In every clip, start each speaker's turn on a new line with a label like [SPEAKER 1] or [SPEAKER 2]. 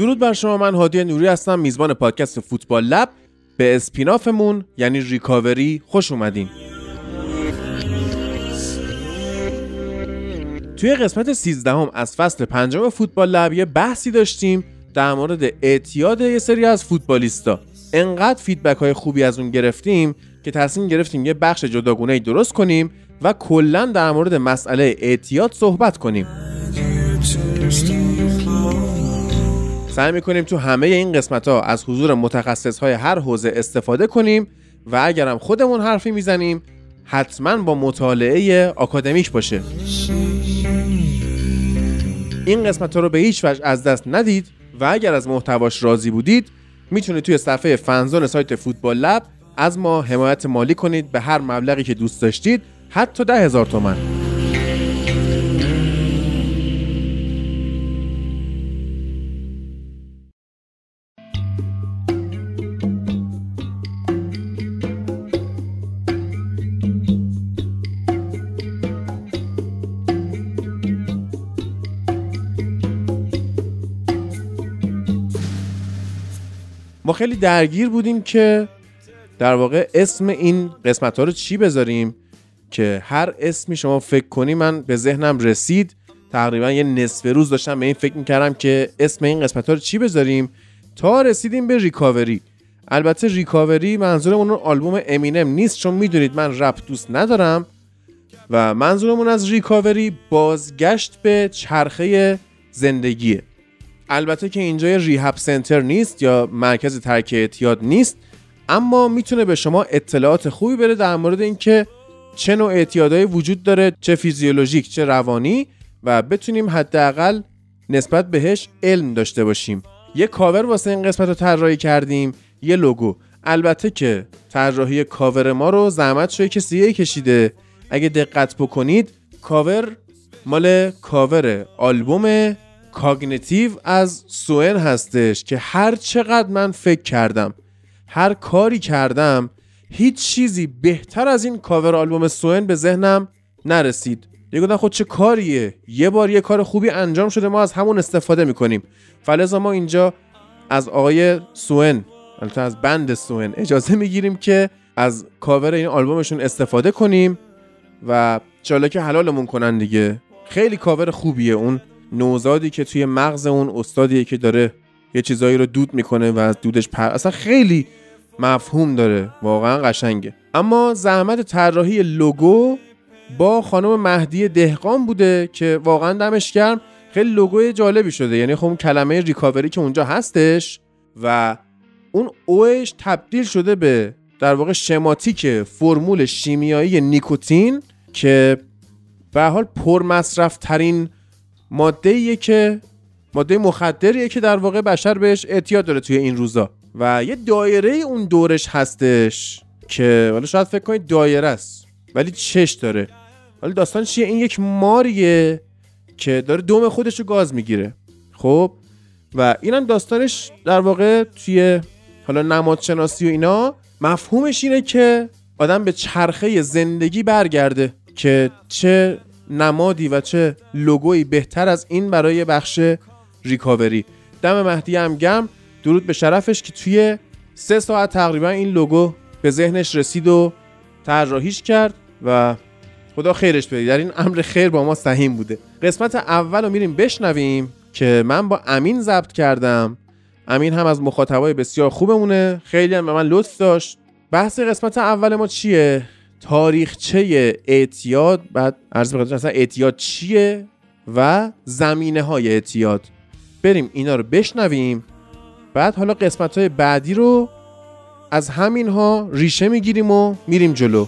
[SPEAKER 1] درود بر شما من هادی نوری هستم میزبان پادکست فوتبال لب. به اسپینافمون یعنی ریکاوری خوش اومدین. توی قسمت 13 هم از فصل پنجم فوتبال لب یه بحثی داشتیم در مورد اعتیاد یه سری از فوتبالیستا. انقدر فیدبک های خوبی از اون گرفتیم که تصمیم گرفتیم یه بخش جداگونه درست کنیم و کلا در مورد مسئله اعتیاد صحبت کنیم. سعی می‌کنیم تو همه این قسمت ها از حضور متخصص های هر حوزه استفاده کنیم و اگرم خودمون حرفی می‌زنیم حتما با مطالعه آکادمیک باشه. این قسمت ها رو به هیچ وجه از دست ندید و اگر از محتواش راضی بودید می‌تونید توی صفحه فنزون سایت فوتبال لب از ما حمایت مالی کنید به هر مبلغی که دوست داشتید حتی ده هزار تومن. خیلی درگیر بودیم که در واقع اسم این قسمت ها رو چی بذاریم که هر اسمی شما فکر کنی من به ذهنم رسید. تقریبا یه نصف روز داشتم به این فکر می‌کردم که اسم این قسمت ها رو چی بذاریم تا رسیدیم به ریکاوری. البته ریکاوری منظورمون اون آلبوم امینم نیست چون می‌دونید من رپ دوست ندارم و منظورمون از ریکاوری بازگشت به چرخه زندگیه. البته که اینجا یه rehab center نیست یا مرکز ترک اعتیاد نیست اما می‌تونه به شما اطلاعات خوبی بده در مورد اینکه چه نوع اعتیادهایی وجود داره چه فیزیولوژیک چه روانی و بتونیم حداقل نسبت بهش علم داشته باشیم. یه کاور واسه این قسمت رو طراحی کردیم یه لوگو. البته که طراحی کاور ما رو زحمت شوی کسی کشیده. اگه دقت بکنید کاور مال کاور آلبوم Cognitive از Soen هستش که هر چقدر من فکر کردم هر کاری کردم هیچ چیزی بهتر از این کاور آلبوم Soen به ذهنم نرسید. یه گفتن خود چه کاریه؟ یه بار یه کار خوبی انجام شده ما از همون استفاده می‌کنیم. فلذا ما اینجا از آقای Soen البته از band Soen اجازه می‌گیریم که از کاور این آلبومشون استفاده کنیم و چاله که حلالمون کنن دیگه. خیلی کاور خوبیه اون. نوزادی که توی مغز اون استادیه که داره یه چیزایی رو دود می‌کنه و از دودش پر اصلا خیلی مفهوم داره. واقعا قشنگه. اما زحمت طراحی لوگو با خانم مهدی دهقان بوده که واقعا دمش گرم. خیلی لوگوی جالبی شده. یعنی خب کلمه ریکاوری که اونجا هستش و اون اوش تبدیل شده به در واقع شماتیک فرمول شیمیایی نیکوتین که به حال پرمصرف ترین ماده که ماده مخدریه که در واقع بشر بهش اعتیاد داره توی این روزا. و یه دایره اون دورش هستش که حالا شاید فکر کنید دایره است ولی چش داره. حالا داستان چیه؟ این یک ماریه که داره دوم خودش رو گاز می‌گیره. خب؟ و اینم داستانش در واقع توی حالا نماد شناسی و اینا مفهومش اینه که آدم به چرخه زندگی برگرده که چه نمادی و چه لوگویی بهتر از این برای بخش ریکاوری. دم مهدی هم گم. درود به شرفش که توی سه ساعت تقریبا این لوگو به ذهنش رسید و طراحیش کرد و خدا خیرش بده. در این امر خیر با ما سهیم بوده. قسمت اول رو میریم بشنویم که من با امین ضبط کردم. امین هم از مخاطبای بسیار خوبمونه. خیلی هم به من لطف داشت. بحث قسمت اول ما چیه؟ تاریخچه اعتیاد بعد عرض بخاطر اصلا اعتیاد چیه و زمینه های اعتیاد. بریم اینا رو بشنویم. بعد حالا قسمت های بعدی رو از همین ها ریشه می‌گیریم و میریم جلو.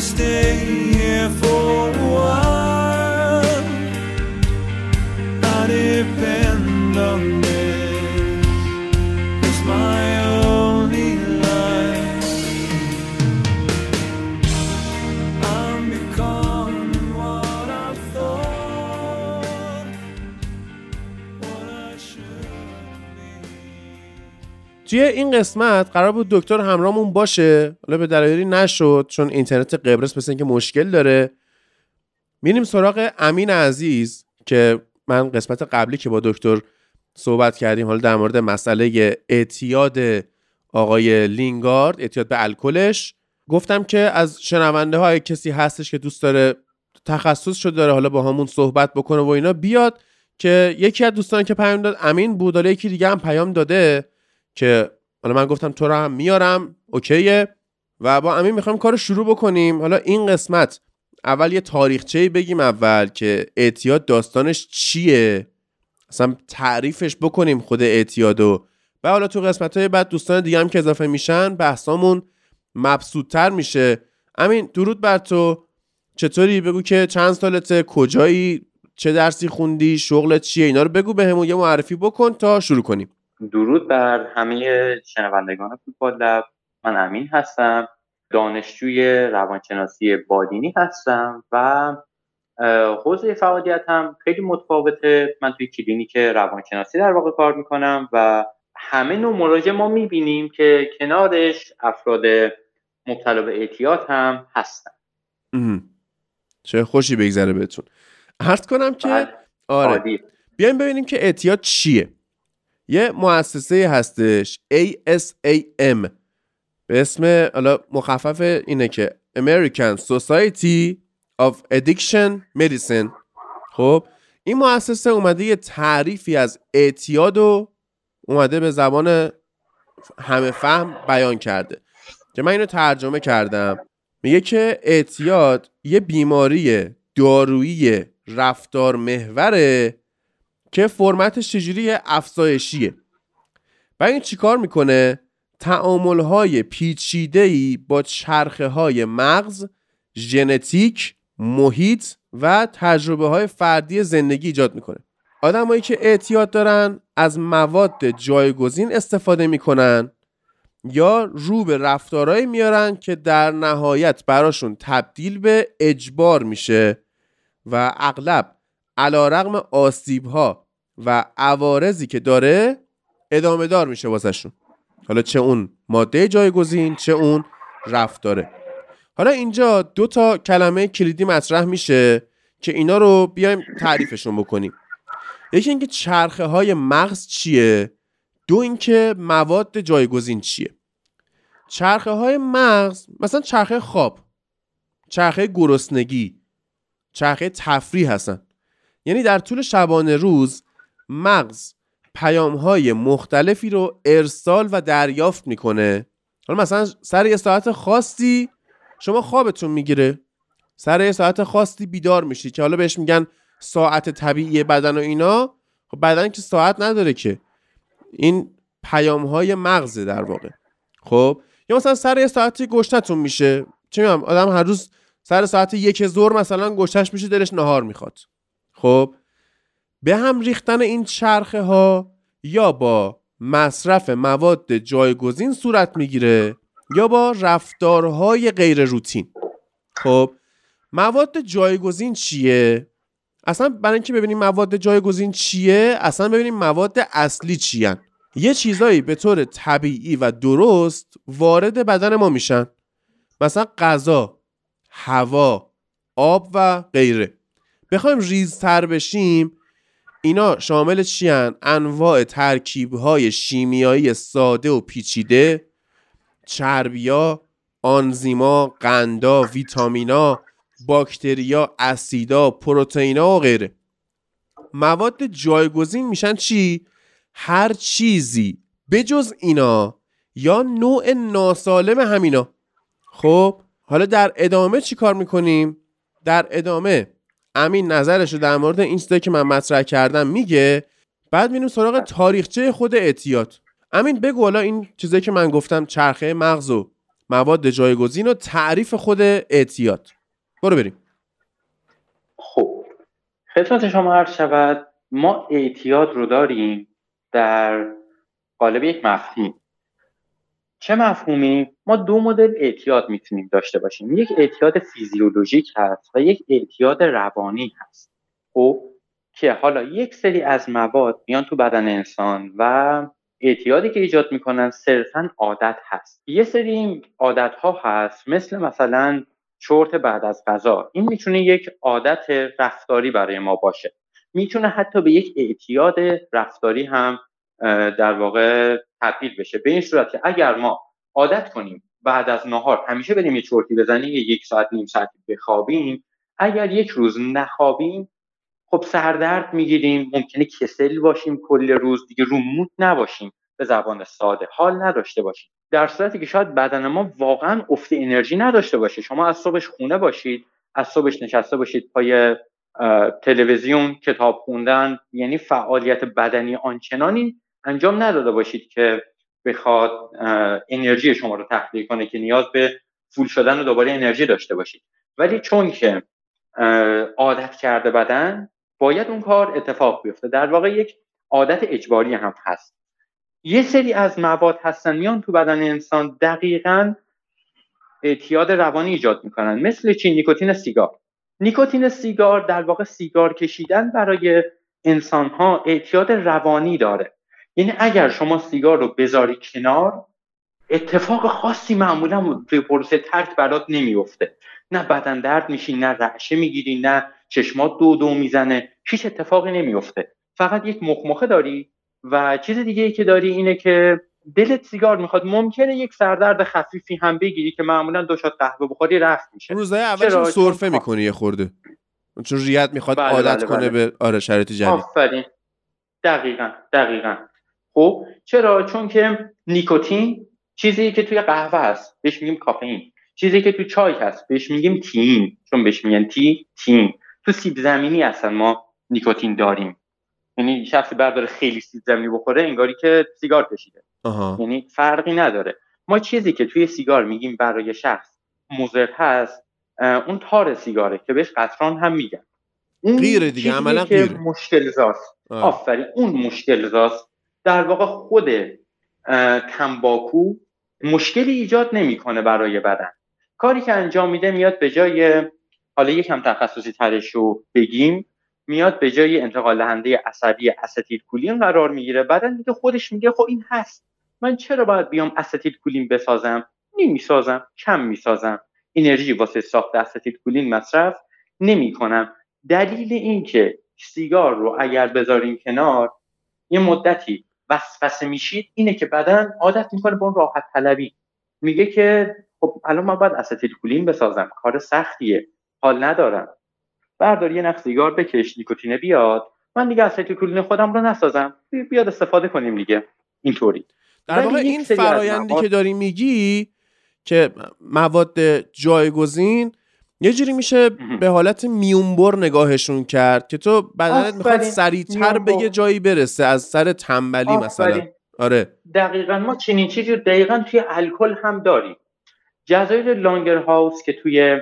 [SPEAKER 1] Stay here for a while. توی این قسمت قرار بود دکتر همرامون باشه. حالا به دلایلی نشد چون اینترنت قبرس مثل اینکه مشکل داره. میریم سراغ امین عزیز که من قسمت قبلی که با دکتر صحبت کردیم حالا در مورد مسئله اعتیاد آقای لینگارد اعتیاد به الکلش گفتم که از شنونده های کسی هستش که دوست داره تخصص شده داره حالا با همون صحبت بکنه و اینا بیاد که یکی از دوستان که پیام داد امین بود حالا یکی دیگه هم پیام داده که حالا من گفتم تو رو هم میارم اوکیه. و با امین می‌خوایم کار شروع بکنیم. حالا این قسمت اول یه تاریخچه بگیم اول که اعتیاد داستانش چیه؟ اصلا تعریفش بکنیم خود اعتیادو. و حالا تو قسمت های بعد دوستان دیگه هم که اضافه میشن بحثامون مبسوطتر میشه. امین درود بر تو. چطوری؟ بگو که چند سالته؟ کجایی؟ چه درسی خوندی؟ شغلت چیه؟ اینا رو بگو بهمون یه معرفی بکن تا شروع کنیم.
[SPEAKER 2] درود بر همه شنوندگان فوتبال لب. من امین هستم. دانشجوی روانشناسی بادینی هستم و حوزه فعالیت هم خیلی متفاوته. من توی کلینیک روانشناسی در واقع کار می‌کنم و همه نوع مراجع ما می‌بینیم که کنارش افراد مبتلا به اعتیاد هم هستن.
[SPEAKER 1] چه خوشی بگذره بهتون. عرض کنم که
[SPEAKER 2] بله.
[SPEAKER 1] آره. بیایم ببینیم که اعتیاد چیه. یه مؤسسه هستش ASAM به اسم حالا مخفف اینه که American Society of Addiction Medicine. خب این مؤسسه اومده یه تعریفی از اعتیاد و اومده به زبان همه فهم بیان کرده. که من اینو ترجمه کردم. میگه که اعتیاد یه بیماری دارویی رفتار محوره که فرمتش چجوری افزایشیه. و این چیکار می‌کنه؟ تعامل های پیچیده با چرخه های مغز ژنتیک محیط و تجربه های فردی زندگی ایجاد می‌کنه. آدمایی که اعتیاد دارن از مواد جایگزین استفاده می‌کنن یا رو به رفتارهایی میارن که در نهایت براشون تبدیل به اجبار میشه و اغلب علا رقم آسیب ها و عوارضی که داره ادامه دار میشه واسهشون. حالا چه اون ماده جایگزین چه اون رفتاره. حالا اینجا دو تا کلمه کلیدی مطرح میشه که اینا رو بیایم تعریفشون بکنیم. یکی اینکه چرخه های مغز چیه؟ دو اینکه مواد جایگزین چیه؟ چرخه های مغز مثلا چرخه خواب چرخه گرسنگی چرخه تفریح هستن. یعنی در طول شبانه روز مغز پیام های مختلفی رو ارسال و دریافت می‌کنه. حالا مثلا سر یه ساعت خاصی شما خوابتون می‌گیره. سر یه ساعت خاصی بیدار میشی که حالا بهش میگن ساعت طبیعی بدن و اینا. خب بدن که ساعت نداره که. این پیام های مغزه در واقع. خب؟ یا مثلا سر یه ساعتی گشتتون میشه. چه می‌دونم آدم هر روز سر ساعت یک زور مثلا گشتش میشه دلش نهار می‌خواد. خب؟ به هم ریختن این چرخه ها یا با مصرف مواد جایگزین صورت می‌گیره یا با رفتارهای غیر روتین خب مواد جایگزین چیه؟ اصلا برای اینکه ببینیم مواد جایگزین چیه اصلا ببینیم مواد اصلی چیان. یه چیزایی به طور طبیعی و درست وارد بدن ما میشن. مثلا غذا هوا آب و غیره. بخوایم ریزتر بشیم اینا شامل چیان انواع ترکیب های شیمیایی ساده و پیچیده چربیا آنزیما قندا ویتامینا باکتریا اسیدا پروتئینا و غیره. مواد جایگزین میشن چی؟ هر چیزی بجز اینا یا نوع ناسالم همینا. خب حالا در ادامه چی کار می‌کنیم؟ در ادامه امین نظرش رو در مورد این چیزایی که من مطرح کردم میگه بعد میریم سراغ تاریخچه خود اعتیاد. امین بگو حالا این چیزایی که من گفتم چرخه مغز و مواد جایگزین و تعریف خود اعتیاد. برو بریم.
[SPEAKER 2] خب خدمت شما هر شود ما اعتیاد رو داریم در قالب یک مفهوم. چه مفهومی؟ ما دو مدل اعتیاد می‌تونیم داشته باشیم. یک اعتیاد فیزیولوژیک هست و یک اعتیاد روانی هست. خب که حالا یک سری از مواد میان تو بدن انسان و اعتیادی که ایجاد می‌کنن صرفا عادت هست. یه سری عادت ها هست مثل مثلا چرت بعد از غذا. این می‌تونه یک عادت رفتاری برای ما باشه. می‌تونه حتی به یک اعتیاد رفتاری هم در واقع تبدیل بشه. به این صورت که اگر ما عادت کنیم. بعد از نهار همیشه بریم یه چرتی بزنیم یک ساعت نیم ساعت بخوابیم. اگر یک روز نخوابیم خب سردرد می‌گیریم ممکنه کسل باشیم کل روز. دیگه رو مود نباشیم. به زبان ساده حال نداشته باشیم. در صورتی که شاید بدن ما واقعا افت انرژی نداشته باشه. شما از صبحش خونه باشید از صبحش نشسته باشید پای تلویزیون کتاب خوندن یعنی فعالیت بدنی آنچنانی انجام نداده باشید که بخواد انرژی شما رو تخلیه کنه که نیاز به فول شدن و دوباره انرژی داشته باشید. ولی چون که عادت کرده بدن باید اون کار اتفاق بیفته. در واقع یک عادت اجباری هم هست. یه سری از مواد هستن میان تو بدن انسان دقیقا اعتیاد روانی ایجاد می‌کنن. مثل چی نیکوتین سیگار. نیکوتین سیگار در واقع سیگار کشیدن برای انسان ها اعتیاد روانی داره. یعنی اگر شما سیگار رو بذاری کنار اتفاق خاصی معمولا توی پروسه ترک برات نمیفته نه بدن درد میشی نه رعشه می‌گیری نه چشمات دو دو می‌زنه. هیچ اتفاقی نمیفته فقط یک مخمخه داری و چیز دیگه ای که داری اینه که دلت سیگار می‌خواد. ممکنه یک سردرد خفیفی هم بگیری که معمولا دو شات قهوه بخوری رفت میشه.
[SPEAKER 1] روزای اولش سرفه می‌کنی یه خورده. چون ریت می‌خواد بله عادت بله کنه بله. به آره شرایط جدید.
[SPEAKER 2] آفرین. دقیقا دقیقا. خب؟ چرا؟ چون که نیکوتین چیزی که توی قهوه هست بهش میگیم کافئین. چیزی که توی چای هست بهش میگیم تین. چون بهش میگن تی تین. تو سیب زمینی اصلا ما نیکوتین داریم. یعنی شخصی برداره خیلی سیب زمینی بخوره انگاری که سیگار کشیده. یعنی فرقی نداره. ما چیزی که توی سیگار میگیم برای شخص مضر هست اون تار سیگاره که بهش قطران هم میگن.
[SPEAKER 1] اون غیره دیگه عملا غیره.
[SPEAKER 2] مشکل زاست. آفرین اون مشکل زاست. در واقع خود تنباکو مشکلی ایجاد نمی‌کنه برای بدن. کاری که انجام میده میاد به جای حالا یکم تخصصی ترش رو بگیم میاد به جای انتقال دهنده عصبی استیل کولین قرار می‌گیره. بدن میگه خودش میگه خب این هست. من چرا باید بیام استیل کولین بسازم؟ نمی‌سازم کم می‌سازم. انرژی واسه ساخت استیل کولین مصرف نمی‌کنم. دلیل اینکه سیگار رو اگر بذاریم کنار یه مدتی وسوسه میشید اینه که بدن عادت می‌کنه به اون راحت طلبی. میگه که خب الان من باید استیل کولین بسازم کار سختیه حال ندارم. بردار یه نخ سیگار بکش نیکوتینه بیاد. من دیگه کولین خودم رو نسازم. بیاد استفاده کنیم دیگه. اینطوری.
[SPEAKER 1] در واقع این فرایندی که داری میگی که مواد جایگزین یه جوری میشه به حالت میونبر نگاهشون کرد که تو بدنت می‌خواد سریعتر به یه جایی برسه از سر تنبلی مثلا. آره.
[SPEAKER 2] دقیقا ما چنین چیزی دقیقا توی الکل هم داریم. جزایر لانگر هاوس که توی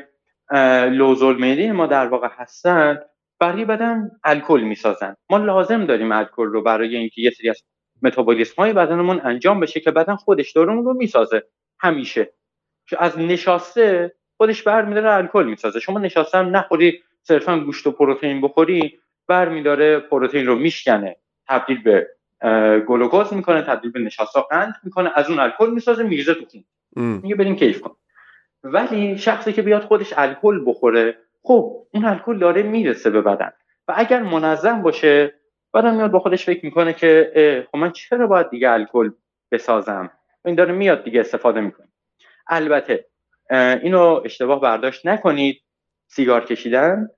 [SPEAKER 2] لوزالمیدی ما در واقع هستن برای بدن الکل می‌سازن. ما لازم داریم الکل رو برای اینکه یه سری از متابولیسم های بدنمون انجام بشه که بدن خودش دارون رو می‌سازه. همیشه. از نشاسته خودش برمیداره الکل می‌سازه. شما نشاسته هم نخوری صرفا گوشت و پروتئین بخوری برمیداره پروتئین رو میشکنه. تبدیل به گلوکوز می‌کنه تبدیل به نشاسته قند می‌کنه از اون الکل می‌سازه میریزه تو خون. میگه بریم کیف کن ولی شخصی که بیاد خودش الکل بخوره خب اون الکل داره می‌رسه به بدن. و اگر منظم باشه بدن میاد با خودش فکر می‌کنه که خب من چرا باید دیگه الکل بسازم؟ این داره میاد دیگه استفاده می‌کنه. البته اینو اشتباه برداشت نکنید. سیگار کشیدن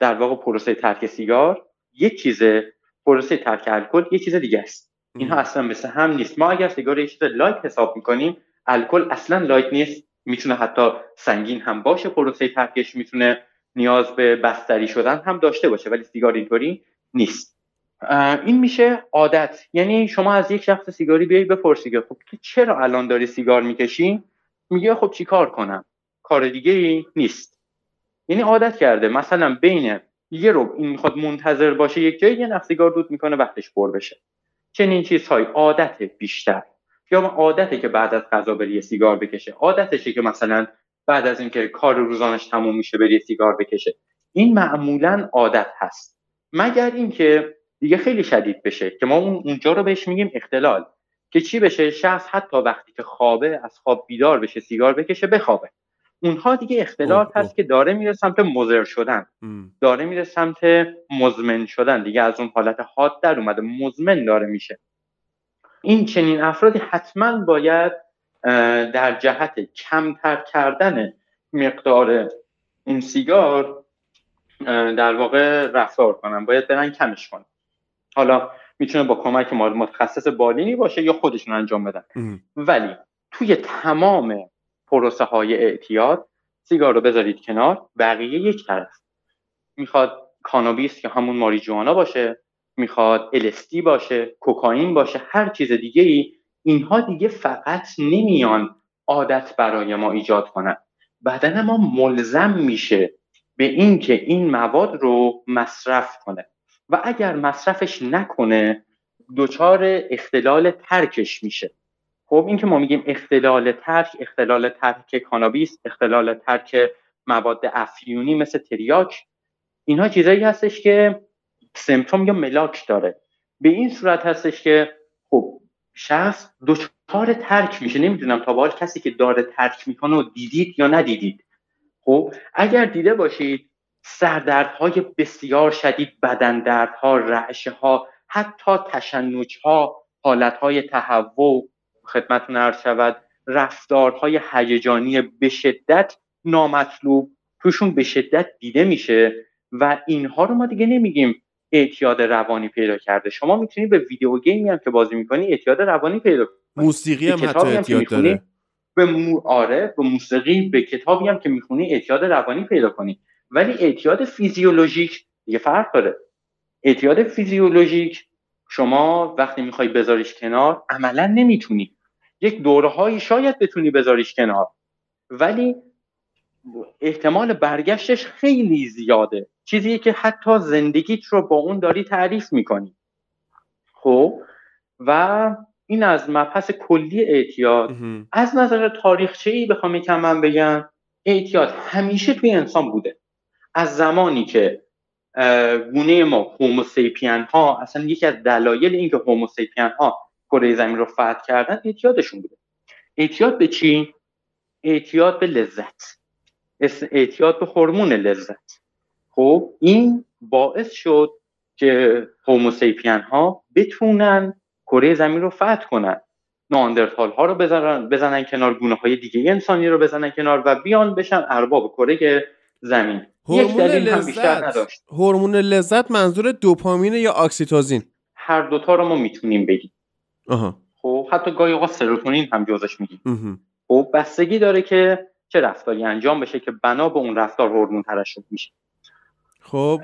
[SPEAKER 2] در واقع پروسه ترک سیگار. یک چیزه پروسه ترک الکل یک چیز دیگه است. اینها اصلا مثل هم نیست. ما اگر سیگار یک چیز light حساب می‌کنیم الکل اصلا light نیست. می‌تونه حتی سنگین هم باشه پروسه ترکش می‌تونه نیاز به بستری شدن هم داشته باشه ولی سیگار اینطوری نیست. این میشه عادت. یعنی شما از یک شخص سیگاری بیای بپرسی که خب تو چرا الان داری سیگار می‌کشی؟ میگه خب چی کار کنم؟ کار دیگه ای نیست. یعنی عادت کرده مثلا بین یه رو این می‌خواد منتظر باشه یک جایی یه سیگار دود می‌کنه وقتش پر بشه. چنین چیزهای عادت بیشتر. یا عادته که بعد از غذا بری سیگار بکشه. عادتشه که مثلا بعد از اینکه کار روزانش تموم میشه بری سیگار بکشه. این معمولا عادت هست. مگر اینکه دیگه خیلی شدید بشه که ما اون اونجا رو بهش میگیم اختلال. که چی بشه؟ شخص حتی وقتی که خوابه از خواب بیدار بشه سیگار بکشه بخوابه. اونها دیگه اختلاط هست که داره میره سمت مزر شدن. داره میره سمت مزمن شدن. دیگه از اون حالت حاد در اومده. مزمن داره میشه. این چنین افرادی حتما باید در جهت کمتر کردن مقدار این سیگار در واقع رفتار کنن. باید برن کمش کنن. حالا می‌تونه با کمک متخصص بالینی باشه یا خودشون انجام بدن. ولی توی تمام پروسه های اعتیاد سیگار رو بذارید کنار بقیه یک طرف. می‌خواد کانابیس که همون ماریجوانا باشه می‌خواد الستی باشه کوکائین باشه هر چیز دیگه ای اینها دیگه فقط نمیان عادت برای ما ایجاد کنن. بدن ما ملزم میشه به اینکه این مواد رو مصرف کنه. و اگر مصرفش نکنه دچار اختلال ترکش میشه. خب این که ما میگیم اختلال ترک اختلال ترک کانابیس اختلال ترک مواد افیونی مثل تریاک اینها چیزایی هستش که symptom یا ملاک داره. به این صورت هستش که خب شخص دچار ترک میشه. نمی‌دونم تا به کسی که داره ترک می‌کنه و دیدید یا ندیدید. خب اگر دیده باشید سردردهای بسیار شدید بدن دردها رعشه ها حتی تشنج ها حالت های تهوع خدمتتون عرض شود رفتارهای هیجانی به شدت نامطلوب توشون به شدت دیده میشه و اینها رو ما دیگه نمیگیم اعتیاد روانی پیدا کرده. شما می‌تونید به ویدیو گیمی هم که بازی می‌کنی اعتیاد روانی پیدا کنی
[SPEAKER 1] موسیقی هم حتی اعتیاد داره.
[SPEAKER 2] به مو... آره به موسیقی به کتابی هم که می‌خونی اعتیاد روانی پیدا کنی. ولی اعتیاد فیزیولوژیک یه فرق داره. اعتیاد فیزیولوژیک شما وقتی می‌خوای بذاریش کنار عملا نمی‌تونی. یک دورهایی شاید بتونی بذاریش کنار ولی احتمال برگشتش خیلی زیاده. چیزی که حتی زندگیت رو با اون داری تعریف می‌کنی. خب؟ و این از مبحث کلی اعتیاد. از نظر تاریخچه ای بخوام یکم من بگم اعتیاد همیشه توی انسان بوده. از زمانی که گونه ما هوموسیپین ها اصلا یکی از دلایل اینکه هوموسیپین ها کره زمین رو فتح کردن اعتیادشون بوده. اعتیاد به چی؟ اعتیاد به لذت. اعتیاد به هورمون لذت. خب این باعث شد که هوموسیپین ها بتونن کره زمین رو فتح کنن. ناندرتال ها رو بزنن, بزنن کنار گونه های دیگه انسانی رو بزنن کنار و بیان بشن ارباب کره زمین.
[SPEAKER 1] هورمون لذت. هورمون لذت منظور دوپامین یا اکسیتوزین؟
[SPEAKER 2] هر دوتا رو ما می‌تونیم بگیم. خب حتی گاهی اوقات سروتونین هم جزش میگیم. خب بستگی داره که چه رفتاری انجام بشه که بنا به اون رفتار هورمون ترشح میشه.
[SPEAKER 1] خب.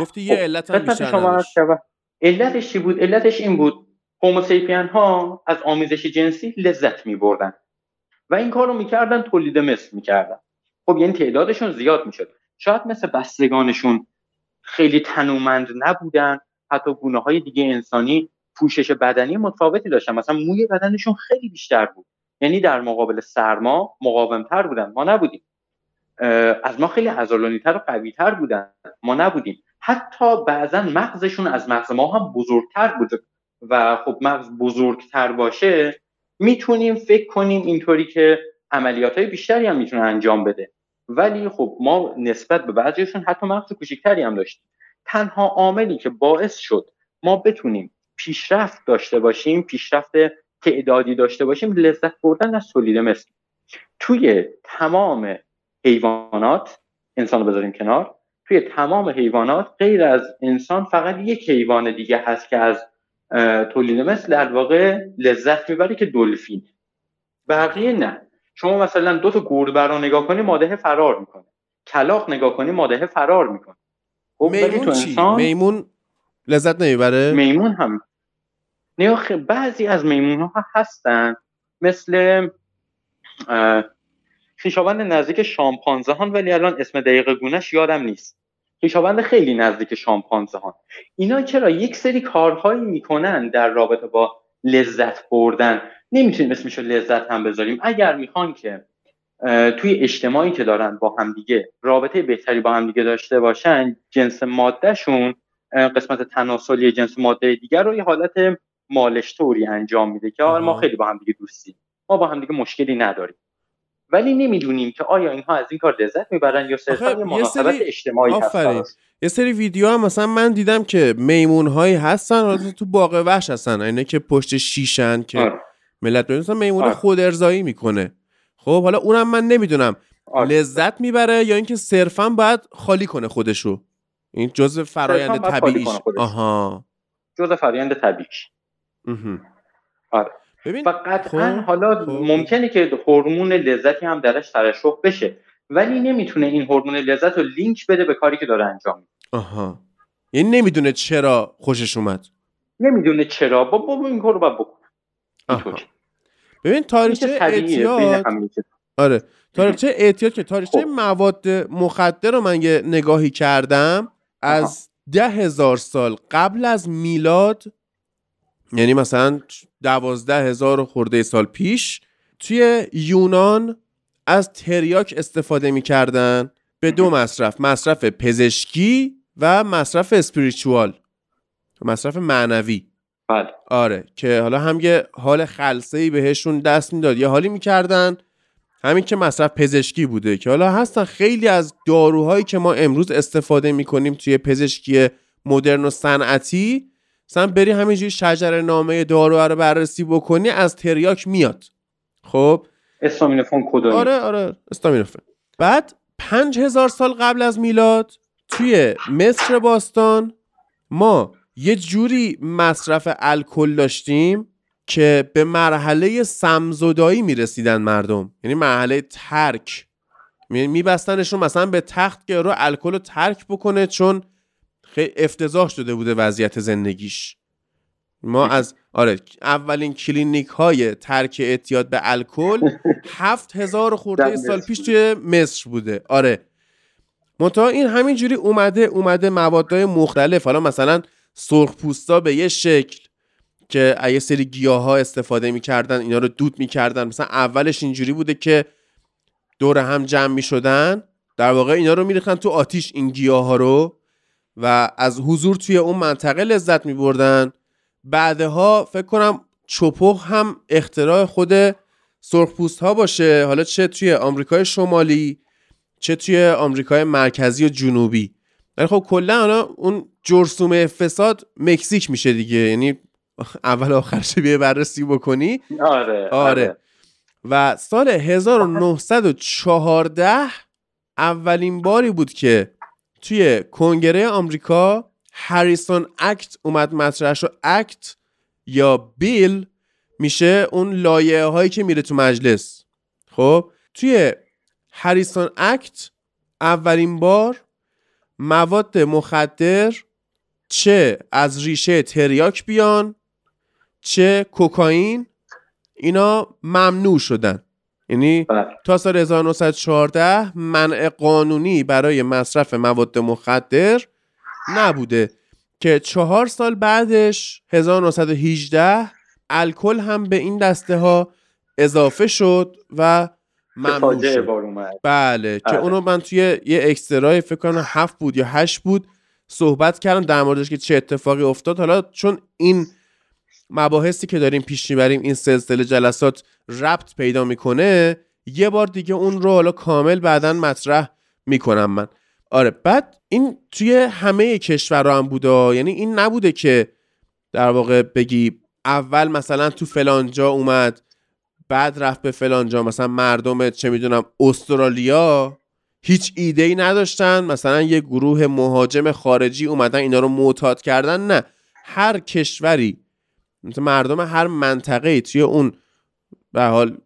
[SPEAKER 1] گفتی یه خب، علت هم
[SPEAKER 2] شما علتش چی بود؟ علتش این بود هوموسیپین ها از آمیزش جنسی لذت می بردن و این کار رو می‌کردن تولید مثل می‌کردن. خب یعنی تعدادشون زیاد می‌شد. شاید مثل بستگانشون خیلی تنومند نبودن حتی گونه های دیگه انسانی پوشش بدنی متفاوتی داشتن. مثلا موی بدنشون خیلی بیشتر بود. یعنی در مقابل سرما مقاومتر بودن. ما نبودیم. از ما خیلی تر و قویتر بودن. ما نبودیم. حتی بعضا مغزشون از مغز ما هم بزرگتر بود. و خب مغز بزرگتر باشه می‌تونیم فکر کنیم اینطوری که عملیات های بیشتری هم می‌تونه انجام بده. ولی خب ما نسبت به بعضیشون حتی مغز کوچکتری هم داشتیم. تنها عاملی که باعث شد ما بتونیم پیشرفت داشته باشیم پیشرفت تعدادی داشته باشیم لذت بردن از تولید مثل. توی تمام حیوانات انسان بذاریم کنار توی تمام حیوانات غیر از انسان فقط یک حیوان دیگه هست که از تولید مثل در واقع لذت می‌بره که دلفین بقیه نه. شما مثلا دو تا گربه رو نگاه کنی ماده فرار می‌کنه. کلاق نگاه کنی ماده فرار می‌کنه.
[SPEAKER 1] خب میمون چی؟ میمون لذت نمی‌بره؟
[SPEAKER 2] میمون هم. نه بعضی از میمون ها هستن مثل خیشاوند نزدیک شامپانزه هان ولی الان اسم دقیق گونش یادم نیست. خیشاوند خیلی نزدیک شامپانزه هان اینا چرا یک سری کارهایی می‌کنن در رابطه با لذت بردن؟ نمی‌تونیم اسمش رو لذت هم بذاریم. اگر می‌خوان که توی اجتماعی که دارن با همدیگه رابطه بهتری با همدیگه داشته باشن جنس مادهشون قسمت تناسلی جنس ماده دیگر رو یه حالت مالش طوری انجام میده که ما خیلی با هم دیگه دوستیم. ما با هم دیگه مشکلی نداریم. ولی نمی‌دونیم که آیا اینها از این کار لذت می‌برن یا صرفا یه مناسبت اجتماعی هست
[SPEAKER 1] یه سری ویدیو هم مثلا من دیدم که میمون هایی هستن تو باغ وحش هستن. اینه که پشت شیشن که آره. ملت مثلا میمون آره. خود ارزایی می‌کنه. خب حالا اونم من نمی‌دونم. آره. لذت می‌بره یا اینکه صرفا باید خالی کنه خودشو؟ این جزء فرایند طبیعیش. آها.
[SPEAKER 2] جزء فرایند طبیعیش. آره. ببین فقط خب، حالا خب. ممکنه که هورمون لذتی هم درش ترشح بشه ولی نمی‌تونه این هورمون لذت رو لینک بده به کاری که داره انجام میده.
[SPEAKER 1] آها. یعنی نمی‌دونه چرا خوشش اومد.
[SPEAKER 2] نمی‌دونه چرا. با بابا این کارو باید بکنه
[SPEAKER 1] ببین تاریخچه اعتیاد. آره. تاریخچه اعتیاد که تاریخچه خب. مواد مخدر رو من یه نگاهی کردم از ده هزار سال قبل از میلاد یعنی مثلا دوازده هزار خورده سال پیش توی یونان از تریاک استفاده می‌کردن به دو مصرف مصرف پزشکی و مصرف اسپریچوال مصرف معنوی.
[SPEAKER 2] بله.
[SPEAKER 1] آره که حالا هم یه حال خلصه ای بهشون دست می‌داد. یه حالی می‌کردن همین که مصرف پزشکی بوده که حالا هستن خیلی از داروهایی که ما امروز استفاده می‌کنیم توی پزشکی مدرن و صنعتی. مثلا بری همینجوری شجر نامه دارو رو بررسی بکنی از تریاک میاد. خب؟
[SPEAKER 2] استامینوفون کدومی؟
[SPEAKER 1] آره آره استامینوفون. بعد پنج هزار سال قبل از میلاد توی مصر باستان ما یه جوری مصرف الکل داشتیم که به مرحله سمزدایی می‌رسیدن مردم. یعنی مرحله ترک. میبستنشون مثلا به تخت که رو الکل رو ترک بکنه چون خیلی افتضاح شده بوده وضعیت زندگیش. ما از آره اولین کلینیک های ترک اعتیاد به الکل هفت هزار خورده سال پیش توی مصر بوده. آره. منتها این همینجوری اومده اومده موادهای مختلف. حالا مثلا سرخ پوستا به یه شکل که یه سری گیاه ها استفاده می‌کردن اینا رو دود می‌کردن. مثلا اولش اینجوری بوده که دور هم جمع می‌شدن در واقع اینا رو میریختن تو آتیش این گیاه ها رو و از حضور توی اون منطقه لذت میبردن. بعدها فکر کنم چپخ هم اختراع خود سرخپوست ها باشه. حالا چه توی آمریکای شمالی چه توی آمریکای مرکزی و جنوبی. ولی خب کلا اون جرسومه فساد مکزیک میشه دیگه. یعنی اول آخرش بیه بررسی بکنی.
[SPEAKER 2] آره,
[SPEAKER 1] آره. آره. و سال 1914 اولین باری بود که توی کنگره آمریکا هریسون اکت اومد مطرح شد اکت یا بیل میشه اون لایه هایی که میره تو مجلس. خب توی هریسون اکت اولین بار مواد مخدر چه از ریشه تریاک بیان چه کوکائین اینا ممنوع شدن یعنی بله. تا سال 1914 منع قانونی برای مصرف مواد مخدر نبوده که چهار سال بعدش 1918 الکل هم به این دسته ها اضافه شد و ممنوع شد بله که بله. اونو من توی یه اکسترای فکر کنم هفت بود یا هشت بود صحبت کردم در موردش که چه اتفاقی افتاد. حالا چون این مباحثی که داریم پیش می‌بریم این سلسله جلسات ربط پیدا می‌کنه یه بار دیگه اون رو حالا کامل بعدا مطرح می‌کنم من. آره بعد این توی همه کشورها هم بوده یعنی این نبوده که در واقع بگی اول مثلا تو فلانجا اومد بعد رفت به فلانجا مثلا مردم چه می‌دونم استرالیا هیچ ایده ای نداشتن. مثلا یه گروه مهاجم خارجی اومدن اینا رو معتاد کردن. نه. هر کشوری مثل مردم هر منطقه توی اون به حال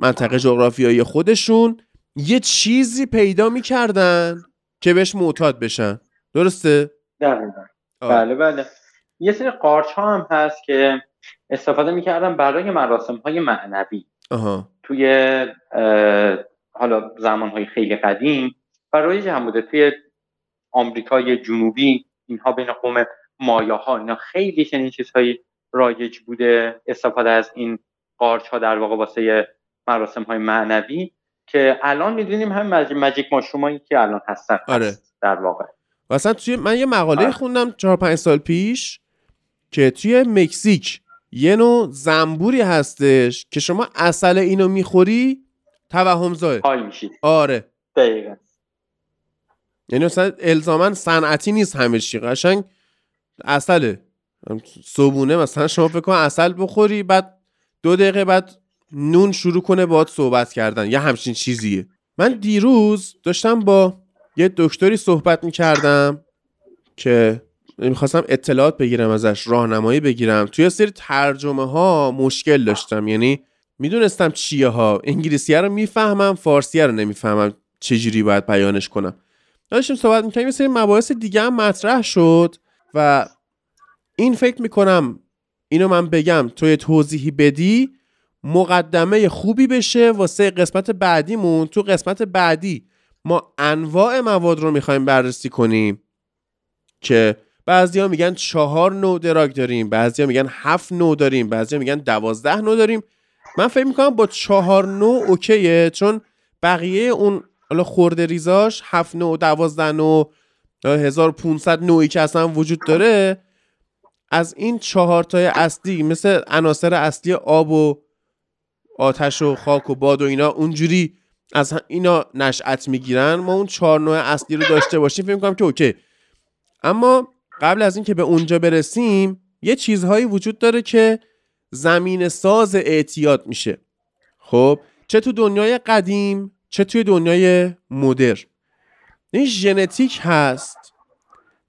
[SPEAKER 1] منطقه جغرافیایی خودشون یه چیزی پیدا می‌کردن که بهش معتاد بشن. درسته؟
[SPEAKER 2] بله بله. یه سری قارچ ها هم هست که استفاده می‌کردن برای مراسم های معنوی
[SPEAKER 1] آها.
[SPEAKER 2] توی حالا زمان های خیلی قدیم برای هم بوده توی آمریکای جنوبی اینها بین قوم مایا ها اینا خیلی چنین چیزهایی رایج بوده استفاده از این قارچ ها در واقع واسه مراسم های معنوی که الان می‌دونیم هم مجیک ماشومایی که الان هستن
[SPEAKER 1] آره.
[SPEAKER 2] در واقع
[SPEAKER 1] مثلا توی من یه مقاله آره. خوندم چهار پنج سال پیش که توی مکزیک یه نوع زنبوری هستش که شما اصل اینو می‌خوری توهم زای
[SPEAKER 2] حال میشید
[SPEAKER 1] آره.
[SPEAKER 2] دقیقا.
[SPEAKER 1] یعنی مثلا الزاما صنعتی نیست همه چی قشنگ اصله. صبونه مثلا شما فکر کن اصل بخوری بعد دو دقیقه بعد نون شروع کنه باهات صحبت کردن. یا همچین چیزیه. من دیروز داشتم با یه دکتری صحبت می‌کردم که می‌خواستم اطلاعات بگیرم ازش راهنمایی بگیرم. توی سری ترجمه ها مشکل داشتم. یعنی می‌دونستم چیه ها. انگلیسیه رو می‌فهمم فارسیه رو نمی‌فهمم چجوری باید بیانش کنم. داشتیم صحبت می‌کنیم یه سری مباحث دیگه هم مطرح شد و این فکر می‌کنم اینو من بگم توی توضیحی بدی مقدمه خوبی بشه واسه قسمت بعدیمون. تو قسمت بعدی ما انواع مواد رو می‌خوایم بررسی کنیم که بعضیا میگن چهار نوع دراگ داریم بعضیا میگن هفت نوع داریم بعضیا میگن دوازده نوع داریم. من فکر می‌کنم با چهار نوع اوکیه چون بقیه اون حالا خورده ریزاش هفت نوع دوازده نوع 1500 نوعی که اصلا وجود داره. از این چهار تای اصلی مثل عناصر اصلی آب و آتش و خاک و باد و اینا اونجوری از اینا نشأت می‌گیرن. ما اون چهار نوع اصلی رو داشته باشیم فکر می‌کنم که اوکی. اما قبل از اینکه به اونجا برسیم یه چیزهایی وجود داره که زمین ساز اعتیاد میشه. خب چه تو دنیای قدیم چه توی دنیای مدر. این ژنتیک هست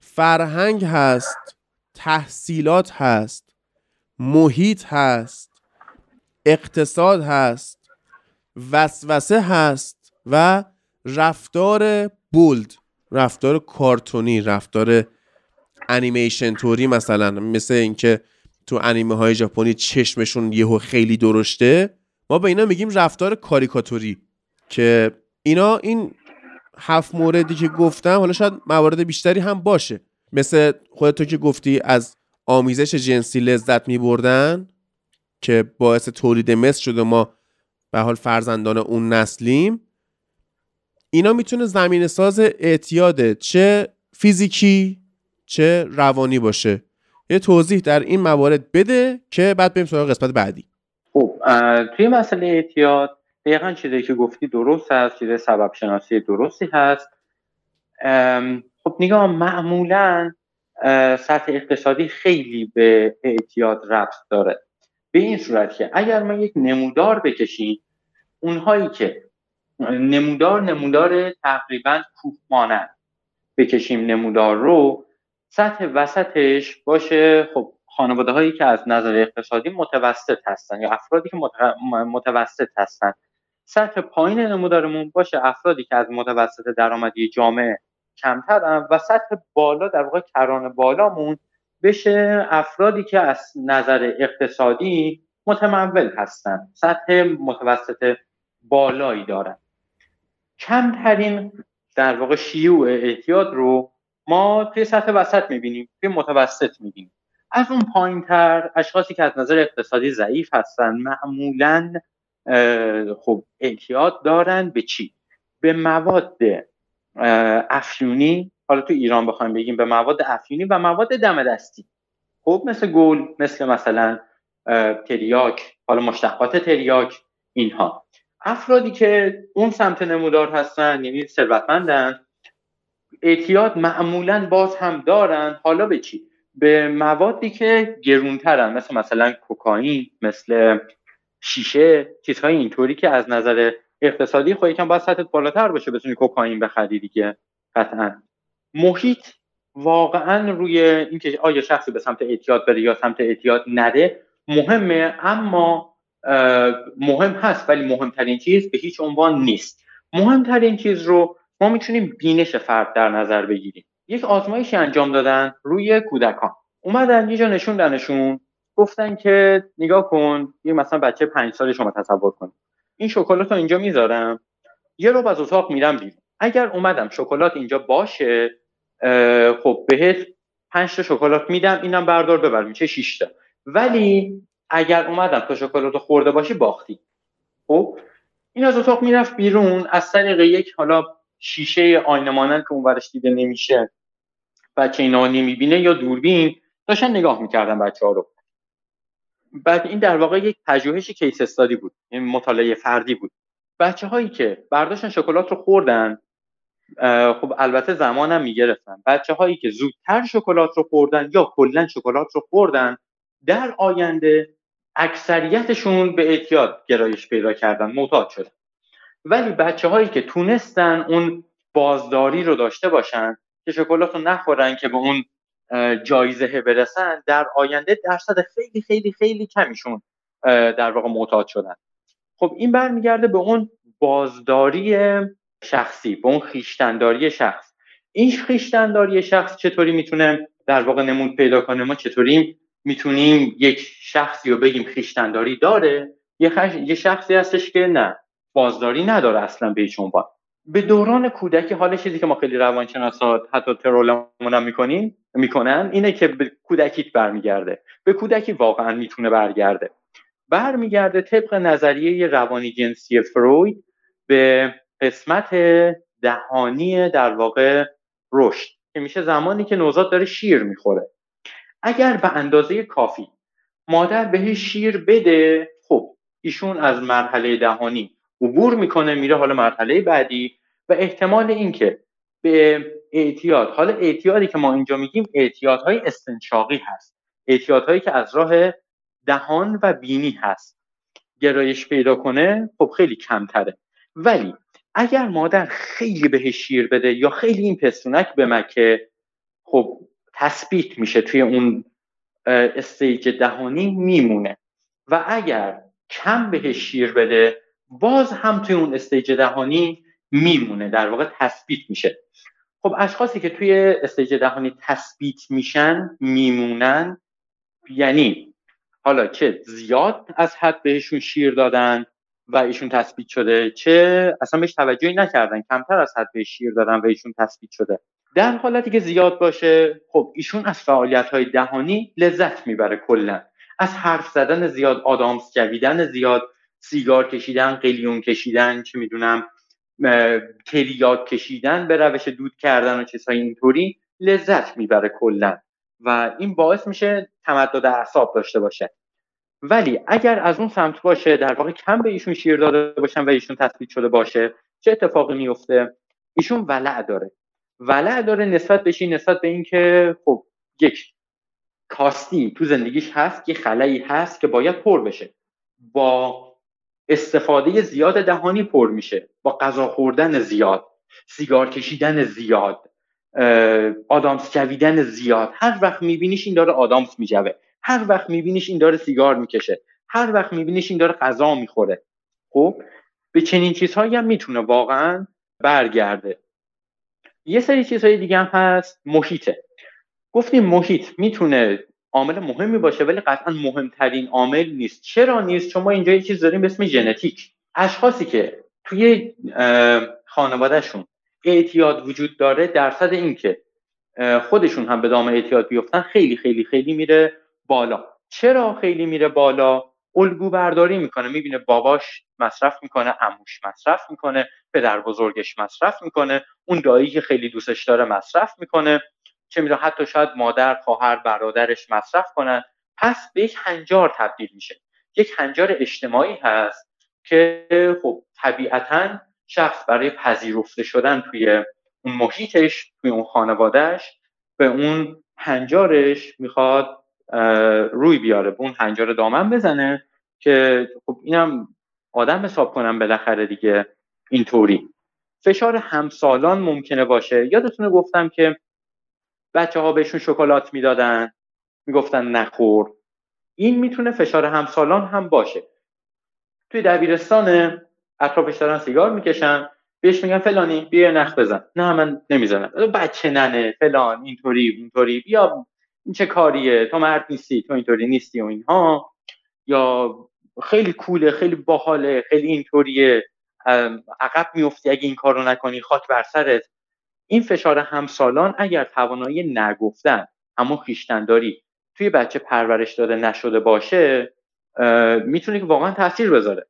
[SPEAKER 1] فرهنگ هست تحصیلات هست محیط هست اقتصاد هست وسوسه هست و رفتار بولد رفتار کارتونی رفتار انیمیشن توری مثلا مثل اینکه تو انیمه های ژاپنی چشمشون یهو خیلی درشته ما به اینا میگیم رفتار کاریکاتوری که اینا این هفت موردی که گفتم حالا شاید موارد بیشتری هم باشه. مثل خودتو که گفتی از آمیزش جنسی لذت می بردن که باعث تولید مثل شده ما به حال فرزندان اون نسلیم. اینا می‌تونه زمین ساز اعتیاده چه فیزیکی چه روانی باشه. یه توضیح در این موارد بده که بعد بریم سراغ قسمت بعدی.
[SPEAKER 2] خب توی مسئله اعتیاد دقیقا چیزی که گفتی درست هست چیز سبب شناسی درستی هست. خب نگاه معمولا سطح اقتصادی خیلی به اعتیاد ربط داره. به این صورت که اگر ما یک نمودار بکشیم اونهایی که نمودار نمودار تقریبا کوه مانند بکشیم نمودار رو سطح وسطش باشه. خب خانواده هایی که از نظر اقتصادی متوسط هستن یا افرادی که متوسط هستن. سطح پایین نمودارمون باشه افرادی که از متوسط درآمدی جامعه کمترن و سطح بالا در واقع کران بالامون بشه افرادی که از نظر اقتصادی متمول هستن. سطح متوسط بالایی دارن. کمترین در واقع شیوع اعتیاد رو ما توی سطح وسط می‌بینیم توی متوسط می‌بینیم. از اون پایین تر اشخاصی که از نظر اقتصادی ضعیف هستن معمولا خب اعتیاد دارن به چی؟ به مواد افیونی. حالا تو ایران بخوایم بگیم به مواد افیونی و مواد دم دستی. خب مثل گل مثل مثلا تریاک حالا مشتقات تریاک اینها. افرادی که اون سمت نمودار هستن یعنی ثروتمندن اعتیاد معمولا باز هم دارن. حالا به چی؟ به موادی که گرونترن مثل مثلا کوکائین مثل شیشه چیزهای اینطوری که از نظر اقتصادی خب یکم باید سطحت بالاتر باشه بتونی کوکائین بخری دیگه قطعا. محیط واقعا روی اینکه آیا شخصی به سمت اعتیاد بره یا سمت اعتیاد نده مهمه اما مهم هست ولی مهمترین چیز به هیچ عنوان نیست. مهمترین چیز رو ما می‌تونیم بینش فرد در نظر بگیریم. یک آزمایشی انجام دادن روی کودکان. اومدن یه جا نشوندنشون گفتن که نگاه کن یه مثلا بچه پنج سال شما تصور کن این شکلات رو اینجا می‌ذارم. یه رو از اتاق میرم بیرون. اگر اومدم شکلات اینجا باشه خب بهت پنج تا شکلات میدم اینم بردار ببر میشه 6 تا. ولی اگر اومدم تا شکلات خورده باشی باختی. خب؟ این از اتاق می‌رفت بیرون از طریق یک حالا شیشه آینه مانند که اونورش دیده نمیشه بچه اینا نمی‌بینه یا دوربین. داشتن نگاه می‌کردن بچه ها رو. بعد این در واقع یک پژوهش کیس استادی بود این مطالعه فردی بود. بچه هایی که برداشتن شکلات رو خوردن خب البته زمانم می‌گرفتن. بچه هایی که زودتر شکلات رو خوردن یا کلا شکلات رو خوردن در آینده اکثریتشون به اعتیاد گرایش پیدا کردن معتاد شدن. ولی بچه هایی که تونستن اون بازداری رو داشته باشن که شکلات رو نخورن که به اون جایزه برسن در آینده درصد خیلی خیلی خیلی کمیشون در واقع معتاد شدن. خب این برمیگرده به اون بازداری شخصی به اون خیشتنداری شخص. این خیشتنداری شخص چطوری می‌تونه در واقع نمود پیدا کنه؟ ما چطوری می‌تونیم یک شخصی رو بگیم خیشتنداری داره؟ یه, یه شخصی هستش که نه. بازداری نداره اصلا به هیچ عنوان. به دوران کودکی حال چیزی که ما خیلی روانشناسا حتی ترولمون هم می‌کنیم می‌کنن اینه که به کودکیت برمیگرده. به کودکی واقعا می‌تونه برگرده. برمیگرده طبق نظریه روانی جنسی فروید به قسمت دهانی در واقع رشد که میشه زمانی که نوزاد داره شیر می‌خوره. اگر به اندازه کافی مادر به شیر بده خب ایشون از مرحله دهانی عبور می‌کنه میره حالا مرحله بعدی و احتمال اینکه به اعتیاد حالا اعتیادی که ما اینجا میگیم اعتیادهای استنشاقی هست. اعتیادهایی که از راه دهان و بینی هست. گرایش پیدا کنه خب خیلی کمتره. ولی اگر مادر خیلی بهش شیر بده یا خیلی این پستونک بمکه خب تثبیت میشه توی اون stage دهانی میمونه. و اگر کم بهش شیر بده باز هم توی اون stage دهانی میمونه در واقع تثبیت میشه. خب اشخاصی که توی stage دهانی تثبیت میشن میمونن یعنی حالا چه زیاد از حد بهشون شیر دادن و ایشون تثبیت شده چه اصلا بهش توجهی نکردن کمتر از حد بهش شیر دادن و ایشون تثبیت شده. در حالتی که زیاد باشه خب ایشون از فعالیت های دهانی لذت می‌بره کلا. از حرف زدن زیاد آدامس جویدن زیاد سیگار کشیدن قلیون کشیدن چه می‌دونم تریاک کشیدن به روش دود کردن و چیزهای اینطوری لذت می‌بره کلا. و این باعث میشه تمدد اعصاب داشته باشه. ولی اگر از اون سمت باشه در واقع کم به ایشون شیر داده باشن و ایشون تثبیت شده باشه چه اتفاقی میفته ایشون ولع داره. ولع داره نسبت بهش نسبت به اینکه خب یک کاستی تو زندگیش هست که خلایی هست که باید پر بشه. با استفاده زیاد دهانی پر میشه. با غذا خوردن زیاد سیگار کشیدن زیاد آدامس جویدن زیاد. هر وقت میبینیش این داره آدامس میجوه. هر وقت میبینیش این داره سیگار می‌کشه. هر وقت میبینیش این داره غذا می‌خوره. خب به چنین چیزهایی هم می‌تونه واقعا برگرده. یه سری چیزهای دیگه هم هست. محیطه. گفتیم محیط می‌تونه عامل مهمی باشه ولی قطعا مهمترین عامل نیست. چرا نیست؟ چون ما اینجا یه چیز داریم به اسم ژنتیک. اشخاصی که توی خانوادهشون اعتیاد وجود داره درصد اینکه خودشون هم به دام اعتیاد بیفتن خیلی خیلی خیلی میره بالا. چرا خیلی میره بالا؟ الگو برداری می‌کنه. می‌بینه باباش مصرف می‌کنه عموش مصرف می‌کنه پدر بزرگش مصرف می‌کنه اون دایی که خیلی دوستش داره مصرف می‌کنه. چه می‌دونم حتی شاید مادر خواهر برادرش مصرف کنن. پس به یک هنجار تبدیل میشه. یک هنجار اجتماعی هست که خب طبیعتا شخص برای پذیرفته شدن توی اون محیطش توی اون خانوادهش به اون هنجارش می‌خواد روی بیاره به اون هنجار دامن بزنه که خب اینم آدم حساب کنم بالاخره دیگه اینطوری. فشار همسالان ممکنه باشه. یادتونه گفتم که بچه ها بهشون شکلات می‌دادن. می‌گفتن نخور. این می‌تونه فشار همسالان هم باشه. توی دبیرستان اطرافش دارن سیگار می‌کشن. بهش میگن فلانی بیا نخ بزن. نه من نمی‌زنم. بچه ننه. فلان اینطوری اونطوری. بیا این چه کاریه؟ تو مرد نیستی تو اینطوری نیستی و اینها. یا خیلی کوله خیلی باحاله خیلی اینطوریه. عقب میفتی اگه این کارو نکنی خاک بر سرت. این فشار همسالان اگر توانایی نگفتن اما خیشتنداری توی بچه پرورش داده نشده باشه می‌تونه که واقعا تاثیر بذاره.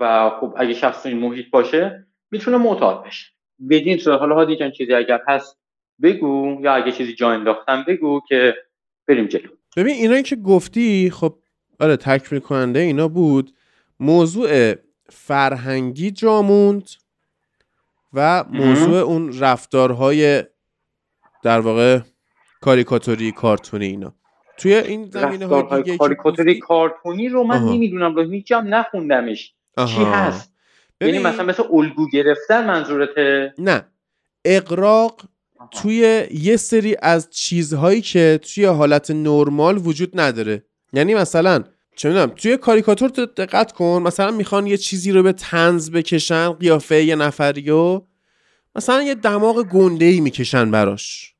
[SPEAKER 2] و خب اگه شخص این محیط باشه می‌تونه معتاد بشه. بدین صورت حالا هادی جان چیزی اگر هست بگو یا اگه چیزی جا انداختم بگو که بریم جلو.
[SPEAKER 1] ببین اینایی که گفتی خب آره تکمیل کننده اینا بود. موضوع فرهنگی جاموند و موضوع اون رفتارهای در واقع کاریکاتوری کارتونی اینا. توی این زمینه های دیگه
[SPEAKER 2] کاریکاتوری کارتونی رو من نمی‌دونم رو هیچ هم نخوندمش. چی هست؟ یعنی مثلا مثل الگو گرفتن منظورته؟
[SPEAKER 1] نه. اقراق توی یه سری از چیزهایی که توی حالت نرمال وجود نداره. یعنی مثلا چه می‌دونم توی کاریکاتور دقت کن مثلا می‌خوان یه چیزی رو به تنز بکشن قیافه یه نفریو مثلا یه دماغ گنده ای می‌کشن براش.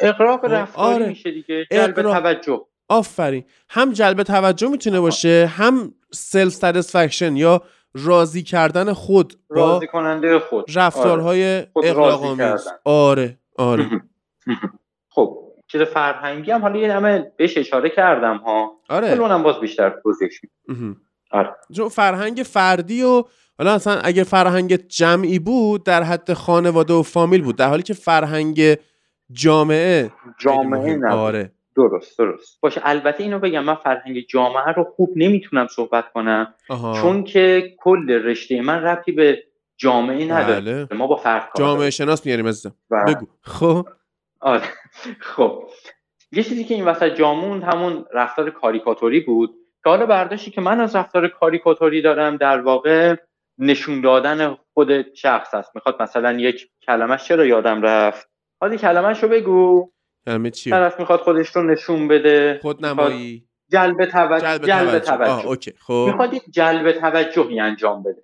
[SPEAKER 2] اغراق خب، رفتاری آره. میشه دیگه جلب توجه.
[SPEAKER 1] آفرین. هم جلب توجه می‌تونه باشه هم self satisfaction یا راضی کردن خود
[SPEAKER 2] راضی کننده خود.
[SPEAKER 1] رفتارهای آره. اغراق آره آره.
[SPEAKER 2] خب چیز فرهنگی هم حالا یه همه بهش اشاره کردم ها.
[SPEAKER 1] آره.
[SPEAKER 2] اونم باز بیشتر توضیح آره.
[SPEAKER 1] جو فرهنگ فردی و حالا اصلا اگه فرهنگ جمعی بود در حد خانواده و فامیل بود. در حالی که فرهنگ جامعه
[SPEAKER 2] جامعه نه آره. درست درست. باشه البته اینو بگم من فرهنگ جامعه رو خوب نمی‌تونم صحبت کنم. چون که کل رشته من ربطی به جامعه نداره. بله. ما با فرق
[SPEAKER 1] جامعه شناس میاریم عزیزم. بله. بگو. خب؟
[SPEAKER 2] آره. خب. یه چیزی که این وسط جامون همون رفتار کاریکاتوری بود که حالا برداشتی که من از رفتار کاریکاتوری دارم در واقع نشون دادن خود شخص است. می‌خواد مثلا یک کلمه چرا یادم رفت؟ حالا کلمش رو بگو.
[SPEAKER 1] کلمه چی
[SPEAKER 2] طرف می‌خواد خودش رو نشون بده.
[SPEAKER 1] خود نمایی.
[SPEAKER 2] جلب توجه جلب, جلب توجه,
[SPEAKER 1] آه، اوکی. خب.
[SPEAKER 2] می‌خواد یک جلب توجهی انجام بده.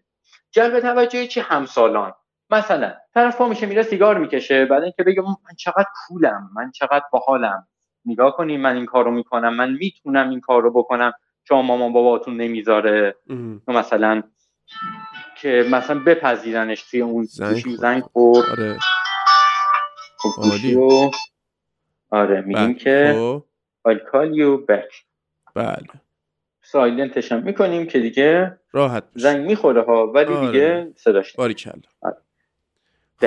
[SPEAKER 2] جلب توجه چی؟ همسالان. مثلا طرف پا میشه میره سیگار می‌کشه بعد اینکه بگه من چقدر کولم من چقدر باحالم. نگاه کنیم من این کارو می‌کنم من می‌تونم این کارو بکنم. شما مامان باباتون نمی‌ذاره. مثلا که مثلا بپذیرنش توی اون
[SPEAKER 1] زنگ
[SPEAKER 2] زنگ خورد.
[SPEAKER 1] آره.
[SPEAKER 2] خب آره میگیم بله. که خب. I'll call you back.
[SPEAKER 1] بله.
[SPEAKER 2] سایلنتش هم می‌کنیم که دیگه
[SPEAKER 1] راحت
[SPEAKER 2] زنگ می‌خوره ها ولی آره. دیگه صداش
[SPEAKER 1] باریکلا.
[SPEAKER 2] آره.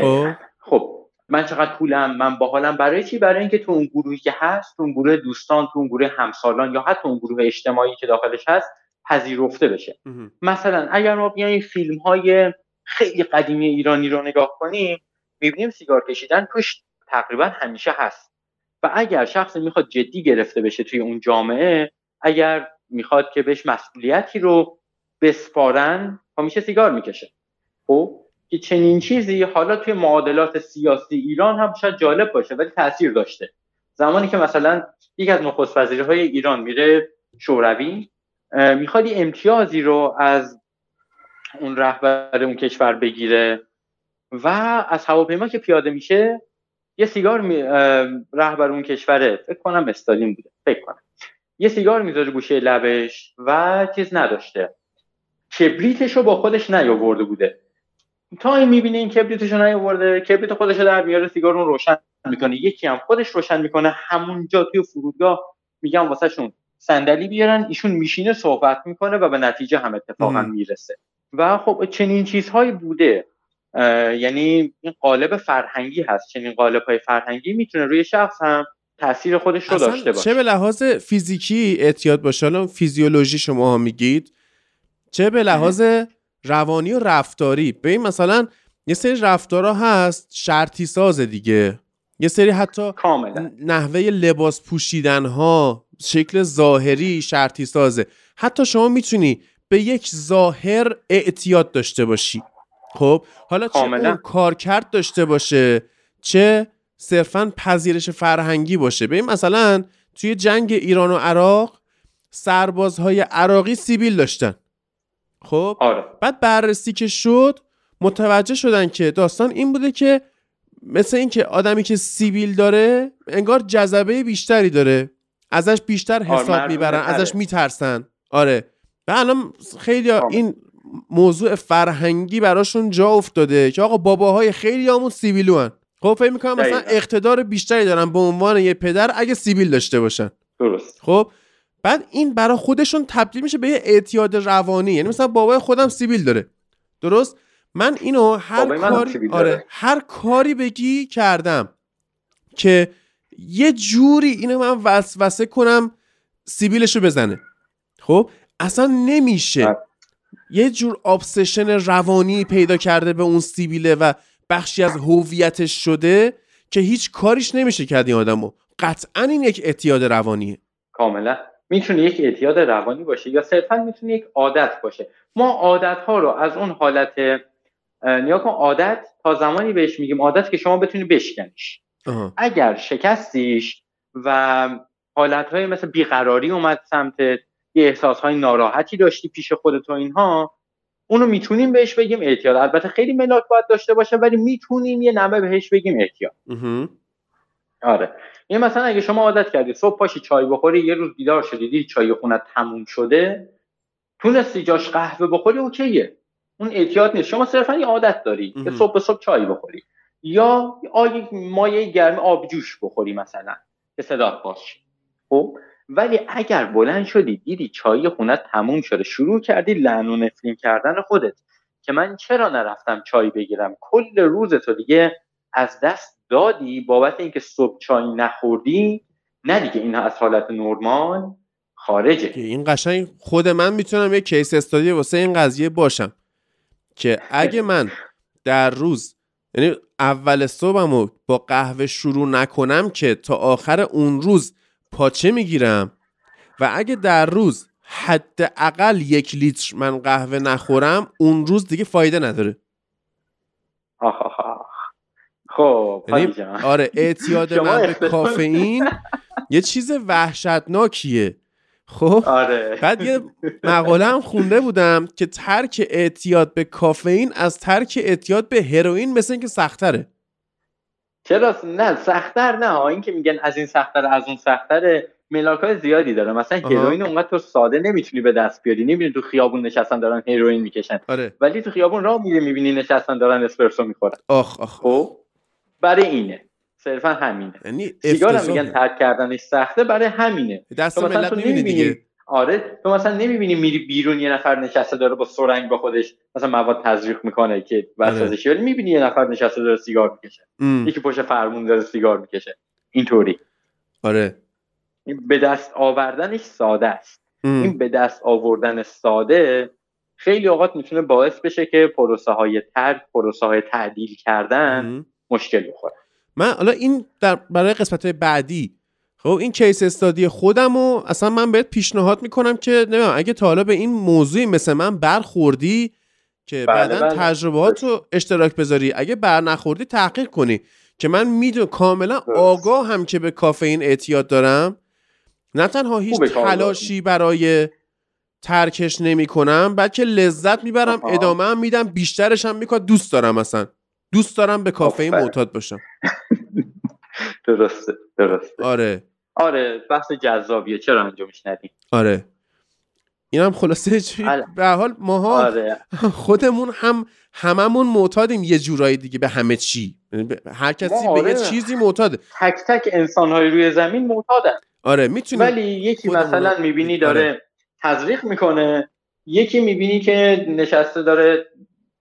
[SPEAKER 2] خب. خب من چقدر پولم من باحالم برای چی؟ برای اینکه تو اون گروهی که هست تو اون گروه دوستان تو اون گروه همسالان یا حتی اون گروه اجتماعی که داخلش هست پذیرفته بشه. مثلا اگر ما بیایم فیلم های خیلی قدیمی ایرانی رو نگاه کنیم می‌بینیم سیگار کشیدن توش تقریبا همیشه هست. و اگر شخص می‌خواد جدی گرفته بشه توی اون جامعه اگر می‌خواد که بهش مسئولیتی رو بسپارن همیشه خب سیگار می‌کشه. خب؟ که چنین چیزی حالا توی معادلات سیاسی ایران هم شاید جالب باشه ولی تاثیر داشته. زمانی که مثلا یک از نخست های ایران میره شوروی می‌خواد امتیازی رو از اون رهبر اون کشور بگیره و از هواپیما که پیاده میشه یه سیگار می... رهبر اون کشوره فکر کنم استالین بوده فکر کنم. یه سیگار می‌ذاره گوشه لبش و چیز نداشته. کبریتش رو با خودش نیاورده بوده. تا این می‌بینه این کبریتش رو نیاورده کبریت خودش در میاره سیگار رو روشن می‌کنه. یکی هم خودش روشن می‌کنه همونجا توی فرودگاه میگم واسه شون صندلی بیارن ایشون میشینه صحبت می‌کنه و به نتیجه هم اتفاقا می‌رسه. و خب چنین چیزهایی بوده. یعنی این قالب فرهنگی هست. چنین قالب های فرهنگی می‌تونه روی شخص هم تاثیر خودش رو داشته باشه.
[SPEAKER 1] چه به لحاظ فیزیکی اعتیاد باشه؟ حالا فیزیولوژی شما ها میگید. چه به لحاظ روانی و رفتاری. ببین مثلا یه سری رفتارها هست شرطی سازه دیگه. یه سری حتی
[SPEAKER 2] کاملا.
[SPEAKER 1] نحوه لباس پوشیدن ها شکل ظاهری شرطی سازه حتی شما می‌تونی به یک ظاهر اعتیاد داشته باشی. خب؟ حالا چه اون کارکرد داشته باشه چه صرفا پذیرش فرهنگی باشه. ببین مثلا توی جنگ ایران و عراق سربازهای عراقی سیبیل داشتن. خب؟
[SPEAKER 2] آره.
[SPEAKER 1] بعد بررسی که شد متوجه شدن که داستان این بوده که مثل اینکه آدمی که سیبیل داره انگار جذبه بیشتری داره. ازش بیشتر آره، حساب آره می‌برن ازش میترسن. آره. و الان خیلی این موضوع فرهنگی براشون جا افتاده که آقا باباهای خیلی همون سیبیلو هن. خب فکر می‌کنم مثلا اقتدار بیشتری دارن به عنوان یه پدر اگه سیبیل داشته باشن.
[SPEAKER 2] درست.
[SPEAKER 1] خب؟ بعد این برای خودشون تبدیل میشه به یه اعتیاد روانی. یعنی مثلا بابای خودم سیبیل داره. درست؟ من اینو هر کاری آره هر کاری بگی کردم که یه جوری اینو من وسوسه کنم سیبیلشو بزنه. خب؟ اصلا نمیشه. یه جور ابسشن روانی پیدا کرده به اون سیبیله و بخشی از هویتش شده که هیچ کاریش نمیشه کرد این آدمو. قطعا این یک اعتیاد روانیه.
[SPEAKER 2] کاملا. می‌تونه یک اعتیاد روانی باشه یا صرفا می‌تونه یک عادت باشه ما عادت ها رو از اون حالت اه، نیا کن عادت تا زمانی بهش میگیم عادت که شما بتونی بشکنیش
[SPEAKER 1] آها.
[SPEAKER 2] اگر شکستیش و حالتهای مثل بیقراری اومد سمتت یه احساسهای ناراحتی داشتی پیش خودت و اینها اونو می‌تونیم بهش بگیم اعتیاد البته خیلی ملاک باید داشته باشه ولی می‌تونیم یه نمه بهش بگیم اعتیاد. آره. یه مثلا اگه شما عادت کردی صبح پاشی چای بخوری یه روز بیدار شدی دیدی چای خونت تموم شده تونستی جاش قهوه بخوری اوکیه. اون اعتیاد نیست. شما صرفا یه عادت داری که. صبح به صبح چای بخوری. یا آی مایه گرم آبجوش بخوری مثلا که صدات باشه خب؟ ولی اگر بلند شدی دیدی چای خونت تموم شده شروع کردی لعن و نفرین کردن خودت که من چرا نرفتم چای بگیرم؟ کل روز تو دیگه از دست دادی بابت اینکه صبح چای نخوردی نه دیگه اینها از حالت نرمال خارجه.
[SPEAKER 1] که این قشنگ خود من می‌تونم یه کیس استادی واسه این قضیه باشم که اگه من در روز یعنی اول صبحمو با قهوه شروع نکنم که تا آخر اون روز پاچه می‌گیرم و اگه در روز حداقل یک لیتر من قهوه نخورم اون روز دیگه فایده نداره.
[SPEAKER 2] خب
[SPEAKER 1] یعنی. آره اعتیاد من به کافئین یه چیز وحشتناکیه. خب؟
[SPEAKER 2] آره.
[SPEAKER 1] بعد یه مقاله هم خونده بودم که ترک اعتیاد به کافئین از ترک اعتیاد به هروئین مثل اینکه سختره.
[SPEAKER 2] چرا نه سختتر نه. ها این که میگن از این سختتر از اون سختتر ملاک های زیادی داره مثلا. هروئین اونقدر تو ساده نمی‌تونی به دست بیاری. نمی‌بینی تو خیابون نشستن دارن هروئین می‌کشن.
[SPEAKER 1] آره.
[SPEAKER 2] ولی تو خیابون راه میری می‌بینی نشستن دارن اسپرسو می‌خورن.
[SPEAKER 1] آخ آخ.
[SPEAKER 2] خب؟ برای اینه. صرفا همینه.
[SPEAKER 1] یعنی
[SPEAKER 2] سیگار هم. میگن ترک کردنش سخته برای همینه.
[SPEAKER 1] دست
[SPEAKER 2] تو
[SPEAKER 1] ملت
[SPEAKER 2] نمی‌بینی.
[SPEAKER 1] دیگه.
[SPEAKER 2] آره. تو مثلا نمی‌بینی میری بیرون یه نفر نشسته داره با سرنگ با خودش مثلا مواد تزریق می‌کنه که وسوسه ولی می‌بینی یه نفر نشسته داره سیگار می‌کشه. یکی پشت فرمون داره سیگار می‌کشه. اینطوری.
[SPEAKER 1] آره.
[SPEAKER 2] این به دست آوردنش ساده است.
[SPEAKER 1] ام.
[SPEAKER 2] این به دست آوردن ساده خیلی اوقات می‌تونه باعث بشه که پروسه های ترک پروسه های تعدیل کردن
[SPEAKER 1] ام.
[SPEAKER 2] مشکل بخوره
[SPEAKER 1] من حالا این در برای قسمت بعدی خب این کیس استادی خودم و اصلا من بهت پیشنهاد می‌کنم که نمی‌دونم اگه تا حالا به این موضوعی مثل من برخوردی که
[SPEAKER 2] بله،
[SPEAKER 1] بعدا
[SPEAKER 2] بله.
[SPEAKER 1] تجربهات رو اشتراک بذاری اگه بر نخوردی تحقیق کنی که من می‌دونم کاملا. آگاه هم که به کافئین اعتیاد دارم نه تنها هیچ. تلاشی برای ترکش نمی کنم بلکه لذت می‌برم. ادامه هم میدم بیشترش هم می‌کنم دوست دارم اصلا دوست دارم به کافئین. معتاد باشم.
[SPEAKER 2] درسته درسته.
[SPEAKER 1] آره.
[SPEAKER 2] آره بحث جذابیه. چرا انجامش ندیم
[SPEAKER 1] آره. این هم خلاصه چی. به حال ماها
[SPEAKER 2] آره.
[SPEAKER 1] خودمون هم هممون معتادیم یه جورایی دیگه به همه چی. یعنی هر کسی به یه
[SPEAKER 2] آره.
[SPEAKER 1] چیزی معتاده
[SPEAKER 2] تک تک انسان های روی زمین معتادن.
[SPEAKER 1] آره می‌تونیم
[SPEAKER 2] ولی یکی مثلا می‌بینی
[SPEAKER 1] آره.
[SPEAKER 2] داره تزریق می‌کنه یکی می‌بینی که نشسته داره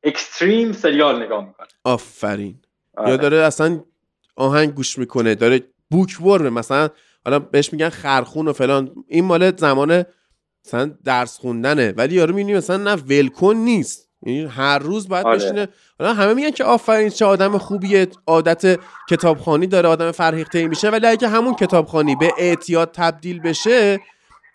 [SPEAKER 2] اکستریم سریال نگاه می‌کنه.
[SPEAKER 1] آفرین.
[SPEAKER 2] آره.
[SPEAKER 1] یا داره اصلا آهنگ گوش می‌کنه داره بوک ورمه مثلا حالا بهش میگن خرخون و فلان. این مال زمان مثلا درس خوندنه. ولی یارو می‌بینی مثلا نه ولکن نیست. یعنی هر روز باید
[SPEAKER 2] آره.
[SPEAKER 1] بشینه. حالا همه میگن که آفرین چه آدم خوبیه. عادت کتابخانی داره آدم فرهیخته میشه. ولی اگه همون کتابخانی به اعتیاد تبدیل بشه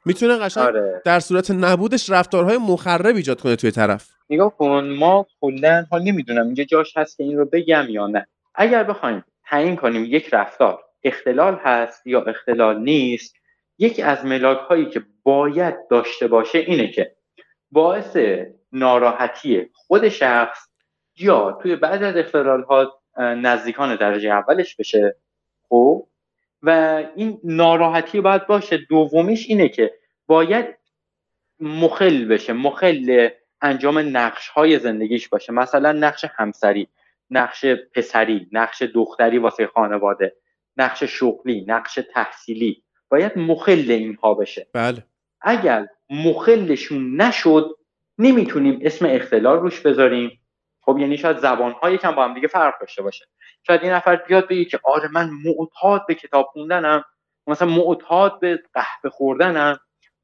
[SPEAKER 1] می‌تونه قشنگ
[SPEAKER 2] آره.
[SPEAKER 1] در صورت نبودش رفتارهای مخرب ایجاد کنه توی طرف.
[SPEAKER 2] نگاه کن ما کلا حال نمی‌دونم اینجا جاش هست که این رو بگم یا نه. اگر بخوایم تعیین کنیم یک رفتار اختلال هست یا اختلال نیست یکی از ملاک هایی که باید داشته باشه اینه که باعث ناراحتی خود شخص یا توی بعضی از اختلال ها نزدیکان درجه اولش بشه. خب؟ و این ناراحتی باید باشه. دومیش اینه که باید مخل بشه مخل انجام نقش های زندگیش باشه. مثلا نقش همسری نقش پسری نقش دختری واسه خانواده نقش شغلی نقش تحصیلی. باید مخل اینها بشه.
[SPEAKER 1] بله.
[SPEAKER 2] اگر مخلشون نشد نمی‌تونیم اسم اختلال روش بذاریم. خب یعنی شاید زبانهای کم با هم دیگه فرق داشته باشه. شاید این نفر بیاد بگه که آره من معتاد به کتاب خوندنم مثلا معتاد به قهوه خوردنم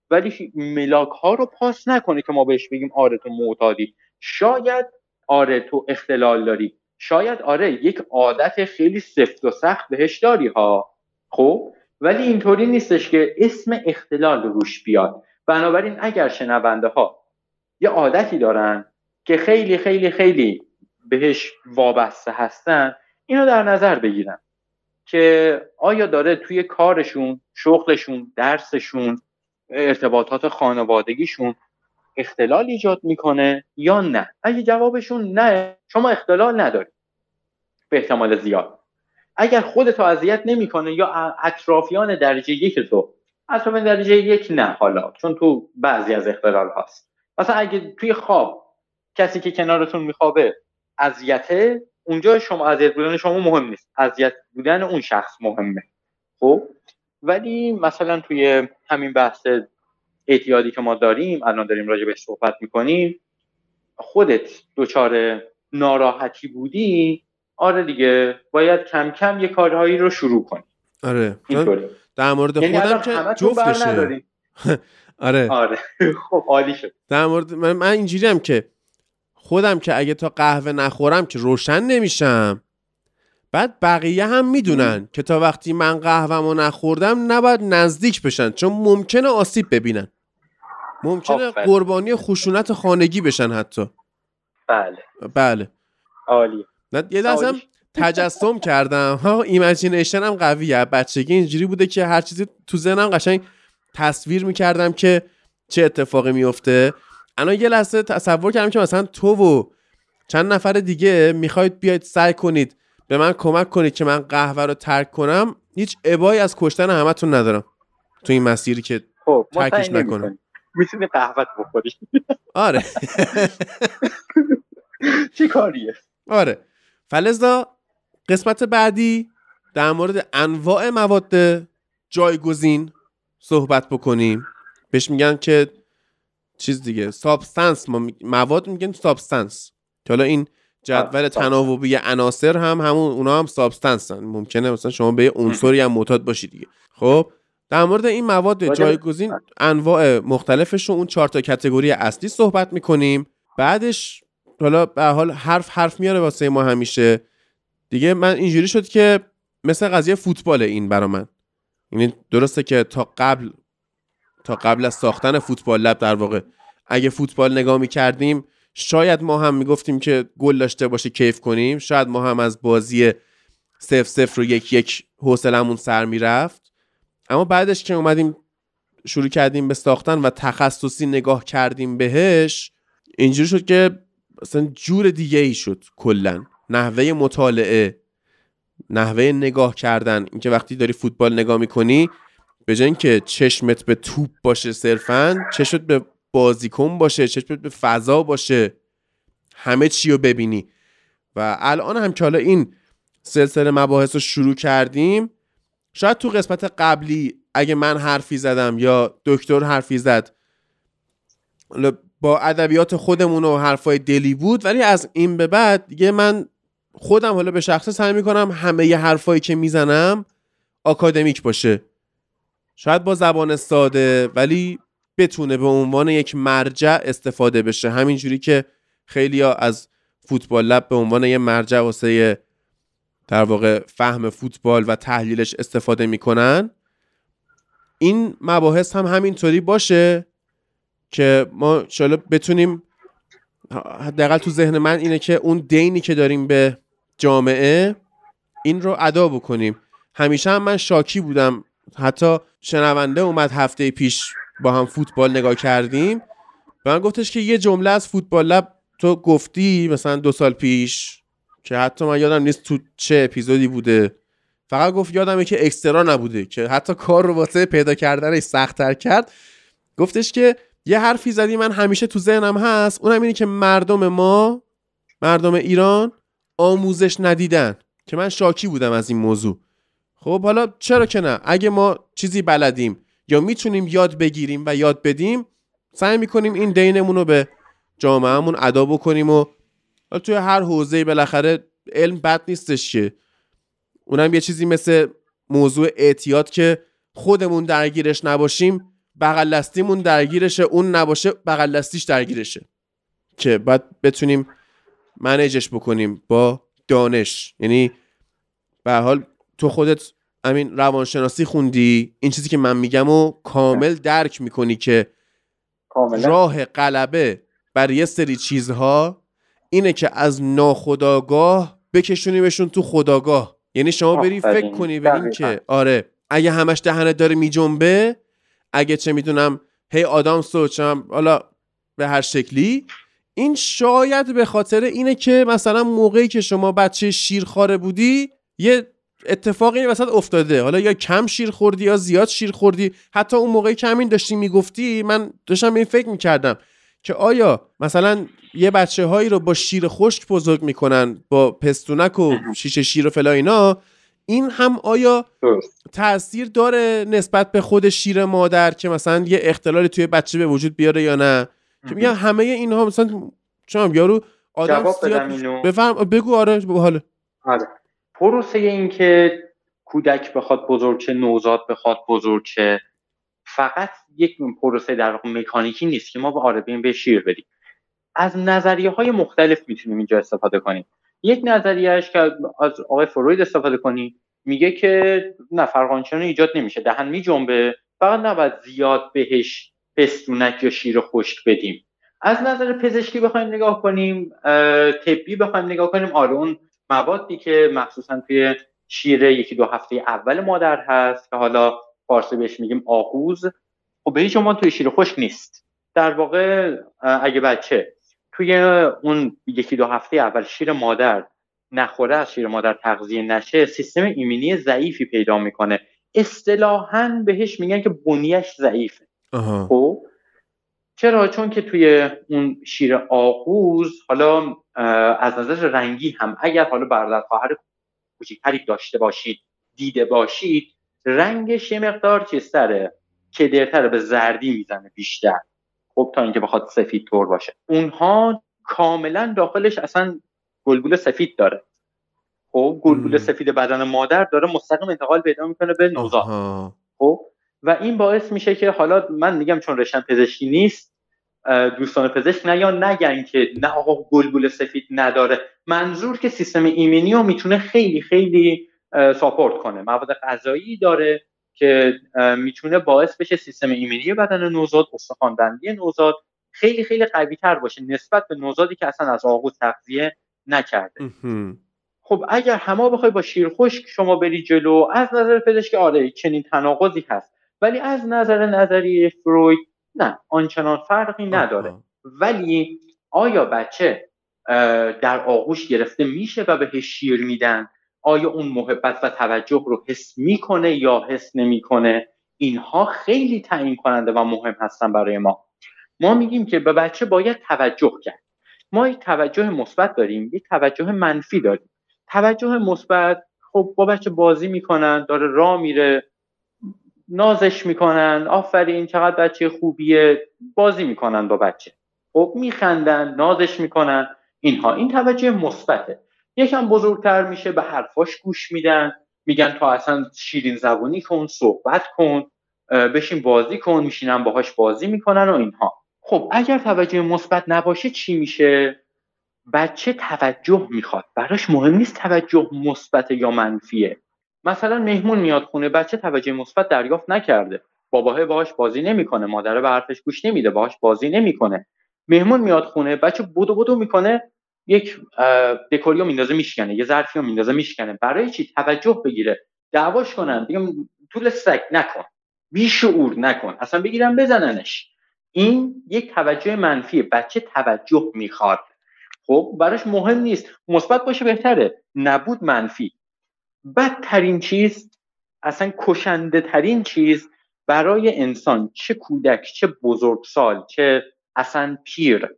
[SPEAKER 2] ولی ملاک ها رو پاس نکنه که ما بهش بگیم آره تو معتادی. شاید آره تو اختلال داری. شاید آره یک عادت خیلی سفت و سخت بهش داری ها. خب؟ ولی اینطوری نیستش که اسم اختلال روش بیاد. بنابراین اگر شنونده ها یه عادتی دارن که خیلی خیلی خیلی بهش وابسته هستن اینو در نظر بگیرن که آیا داره توی کارشون شغلشون درسشون ارتباطات خانوادگیشون اختلال ایجاد می‌کنه یا نه؟ اگه جوابشون نه شما اختلال نداری به احتمال زیاد. اگر خودتو اذیت نمی‌کنه یا اطرافیان درجه یک تو اطرافیان درجه یک نه حالا چون تو بعضی از اختلال هست مثلا اگه توی خواب کسی که کنارتون میخوابه اذیته اونجا شما اذیت بودن شما مهم نیست. اذیت بودن اون شخص مهمه. خب؟ ولی مثلا توی همین بحث اعتیادی که ما داریم الان داریم راجع بهش صحبت می‌کنیم خودت دچار ناراحتی بودی؟ آره دیگه باید کم کم یه کارهایی رو شروع کنی.
[SPEAKER 1] آره. در مورد یعنی خودم که جفتشه. آره.
[SPEAKER 2] آره. خب عالی شد.
[SPEAKER 1] در مورد من, من اینجوری هم که خودم که اگه تا قهوه نخورم که روشن نمیشم. بعد بقیه هم می‌دونن که تا وقتی من قهوهمو نخوردم نباید نزدیک بشن چون ممکنه آسیب ببینن. ممکنه قربانی خشونت خانگی بشن حتی.
[SPEAKER 2] بله.
[SPEAKER 1] بله.
[SPEAKER 2] عالی.
[SPEAKER 1] یه لحظم تجسم کردم. ها imagination هم قویه. بچگی اینجوری بوده که هر چیزی تو ذهنم قشنگ تصویر می‌کردم که چه اتفاقی میفته الان یه لحظه تصور کردم که مثلا تو و چند نفر دیگه می‌خواید بیاید سعی کنید به من کمک کنید که من قهوه رو ترک کنم هیچ ابایی از کشتن همتون ندارم تو این مسیری که خب ترکش نکنم.
[SPEAKER 2] می‌تونی قهوه بخوری.
[SPEAKER 1] آره.
[SPEAKER 2] چی کاریه؟
[SPEAKER 1] آره. فلذا قسمت بعدی در مورد انواع مواد جایگزین صحبت بکنیم. بهش میگن که چیز دیگه. substance مواد میگن substance که حالا این جدول تناوبی عناصر هم همون اونا هم substance ن ممکنه مثلا شما به عنصری هم معتاد باشید دیگه. خب در مورد این مواد جایگزین انواع مختلفش رو اون چهار تا کتگوری اصلی صحبت می‌کنیم. بعدش حالا به حال حرف حرف میاره واسه ما همیشه. دیگه من اینجوری شد که مثل قضیه فوتبال این برا من. یعنی درسته که تا قبل تا قبل از ساختن فوتبال لب در واقع. اگه فوتبال نگاه می‌کردیم شاید ما هم می‌گفتیم که گل داشته باشه کیف کنیم. شاید ما هم از بازی سف سف رو یک یک حوصلمون سر می‌رفت. اما بعدش که اومدیم شروع کردیم به ساختن و تخصصی نگاه کردیم بهش اینجوری شد که مثلا جور دیگه ای شد کلا. نحوه مطالعه نحوه نگاه کردن. اینکه وقتی داری فوتبال نگاه می‌کنی به جای اینکه چشمت به توپ باشه صرفا چشمت به بازیکن باشه چشمت به فضا باشه. همه چی رو ببینی. و الان هم که حالا این سلسله مباحث رو شروع کردیم شاید تو قسمت قبلی اگه من حرفی زدم یا دکتر حرفی زد با ادبیات خودمون و حرفای دلی بود ولی از این به بعد دیگه من خودم حالا به شخصه سعی می‌کنم همه ی حرفایی که می‌زنم آکادمیک باشه. شاید با زبان ساده ولی بتونه به عنوان یک مرجع استفاده بشه. همینجوری که خیلی از فوتبال لب به عنوان یه مرجع واسه در واقع فهم فوتبال و تحلیلش استفاده می‌کنن. این مباحث هم همینطوری باشه که ما شاید بتونیم حداقل تو ذهن من اینه که اون دینی که داریم به جامعه این رو ادا بکنیم. همیشه هم من شاکی بودم حتی شنونده اومد هفته پیش با هم فوتبال نگاه کردیم به من گفتش که یه جمله از فوتبال لب تو گفتی مثلا دو سال پیش که حتی من یادم نیست تو چه اپیزودی بوده. فقط گفت یادمه که اکسترا نبوده که حتی کار رو واسه پیدا کردنش سختتر کرد. گفتش که یه حرفی زدی من همیشه تو ذهنم هست اونم اینه که مردم ما مردم ایران آموزش ندیدن. که من شاکی بودم از این موضوع. خب حالا چرا که نه؟ اگه ما چیزی بلدیم یا می‌تونیم یاد بگیریم و یاد بدیم سعی می‌کنیم این دینمون رو به جامعهمون ادا بکنیم و توی هر حوزه بالاخره علم بد نیستش که. اونم یه چیزی مثل موضوع اعتیاد که خودمون درگیرش نباشیم بغل دستیمون درگیرشه اون نباشه بغل دستیش درگیرشه. که باید بتونیم منیجش بکنیم با دانش. یعنی به حال تو خودت همین روانشناسی خوندی؟ این چیزی که من میگم و کامل درک می‌کنی که راه غلبه بر یه سری چیزها اینه که از ناخداگاه بکشونیمشون تو خداگاه یعنی شما بری فکر کنی به این که آره اگه همش دهنت داره میجنبه اگه چه می‌دونم هی آدم سوچم حالا به هر شکلی. این شاید به خاطر اینه که مثلا موقعی که شما بچه شیرخواره بودی یه اتفاقی این وسط افتاده. حالا یا کم شیر خوردی یا زیاد شیر خوردی. حتی اون موقعی که همین داشتی می‌گفتی من داشتم به این فکر می‌کردم که آیا مثلا یه بچه هایی رو با شیر خشک بزرگ می‌کنن با پستونک و شیشه شیر و فلا اینا این هم آیا تاثیر داره نسبت به خود شیر مادر که مثلا یه اختلالی توی بچه به وجود بیاره یا نه؟ که میگم همه اینها مثلا چون یارو آدم بفهم بگو آره حاله
[SPEAKER 2] آره. پروسه این که کودک بخواد بزرگ چه نوزاد بخواد بزرگ چه فقط یک پروسه در واقع مکانیکی نیست که ما به آره به شیر بدیم از نظریه های مختلف می‌تونیم اینجا استفاده کنیم. یک نظریهش که از آقای فروید استفاده کنیم میگه که نه ایجاد نمیشه دهن میجنبه فقط نباید زیاد بهش پستونک یا شیر خشک بدیم. از نظر پزشکی بخوایم نگاه کنیم طبی بخوایم نگاه کنیم آره اون موادی که مخصوصا توی شیر یکی دو هفته اول مادر هست که حالا فارسی بهش میگیم آهوز خب به هیچ توی شیر خشک نیست. در واقع اگه بچه توی اون یکی دو هفته اول شیر مادر نخوره از شیر مادر تغذیه نشه سیستم ایمنی ضعیفی پیدا می‌کنه. اصطلاحا بهش میگن که بنیش ضعیفه. خب؟ چرا؟ چون که توی اون شیر آغوز حالا از نظر رنگی هم اگر حالا برادر خواهر کوچیکتری داشته باشید دیده باشید رنگش یه مقدار چیزتره کدرتره به زردی می‌زنه بیشتر. خب تا اینکه بخواد سفید طور باشه. اونها کاملا داخلش اصلا گلگول سفید داره. خب گلگول سفید بدن مادر داره مستقیم انتقال پیدا می‌کنه به نوزاد. خب و این باعث میشه که حالا من میگم چون رشتم پزشکی نیست دوستان پزشک نه یا نگن که نه آقا گلگول سفید نداره. منظور که سیستم ایمنی رو می‌تونه خیلی خیلی ساپورت کنه. مواد غذایی داره که می‌تونه باعث بشه سیستم ایمنی بدن نوزاد استخوان بندی نوزاد خیلی خیلی قوی تر باشه نسبت به نوزادی که اصلا از آغوز تغذیه نکرده. خب اگر همه بخوای با شیر خشک شما بری جلو از نظر پزشک آره چنین تناقضی هست. ولی از نظر نظری فروید نه آنچنان فرقی نداره. ولی آیا بچه در آغوش گرفته میشه و بهش شیر میدن؟ آیا اون محبت و توجه رو حس می‌کنه یا حس نمی‌کنه؟ اینها خیلی تعیین کننده و مهم هستن برای ما. ما میگیم که به بچه باید توجه کرد. ما یک توجه مثبت داریم یک توجه منفی داریم. توجه مثبت خب با بچه بازی می‌کنن داره راه میره. نازش می‌کنن آفرین چقدر بچه خوبیه. بازی می‌کنن با بچه. خب میخندن نازش می‌کنن. اینها. این توجه مثبته. یکم بزرگتر میشه به حرفاش گوش میدن. میگن تا اصلا شیرین زبونی کن صحبت کن بشین بازی کن میشینن باهاش بازی می‌کنن و اینها. خب اگر توجه مثبت نباشه چی میشه؟ بچه توجه می‌خواد. براش مهم نیست توجه مثبت یا منفیه. مثلا مهمون میاد خونه بچه توجه مثبت دریافت نکرده. باباه باهاش بازی نمی‌کنه مادره به حرفش گوش نمیده باهاش بازی نمی‌کنه. مهمون میاد خونه بچه بودو بودو می‌کنه یک دکوریو میندازه میشکنه یه ظرفی رو میندازه میشکنه. برای چی؟ توجه بگیره. دعواش کنن. بگم طول سگ نکن. بیشعور نکن. اصلا بگیرن بزننش. این یک توجه منفی بچه توجه می‌خواد. خب براش مهم نیست. مثبت باشه بهتره. نبود منفی. بدترین چیز اصلا کشنده ترین چیز برای انسان چه کودک چه بزرگسال چه اصلا پیر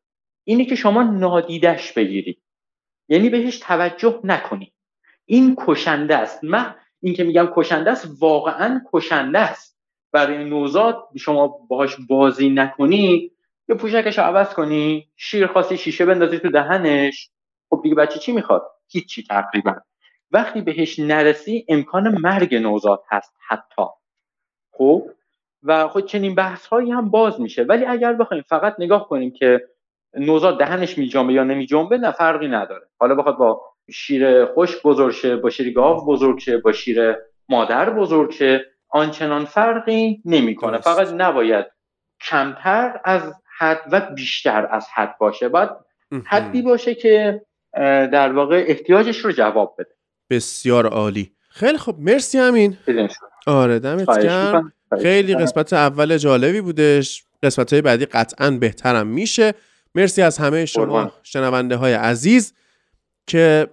[SPEAKER 2] اینه که شما نادیدش بگیری. یعنی بهش توجه نکنی. این کشنده است. من این که میگم کشنده است واقعا کشنده است. برای نوزاد شما باهاش بازی نکنی یه پوشکش عوض کنی شیر خاصی شیشه بندازی تو دهنش. خب دیگه بچه چی می‌خواد؟ هیچی تقریبا. وقتی بهش نرسی امکان مرگ نوزاد هست حتی. خب؟ و خود چنین بحث هایی هم باز میشه. ولی اگر بخوایم فقط نگاه کنیم که نوزاد دهنش میجنبه یا نمیجنبه نه فرقی نداره. حالا بخواد با شیر خوش بزرگ شه با شیر گاو بزرگ شه با شیر مادر بزرگ شه آنچنان فرقی نمی‌کنه. فقط نباید کمتر از حد و بیشتر از حد باشه. باید حدی باشه که در واقع احتیاجش رو جواب بده.
[SPEAKER 1] بسیار عالی. خیلی خب مرسی همین آره دمت گرم. خیلی قسمت اول جالبی بودش. قسمت های بعدی قطعا بهترم میشه. مرسی از همه شما شنونده های عزیز که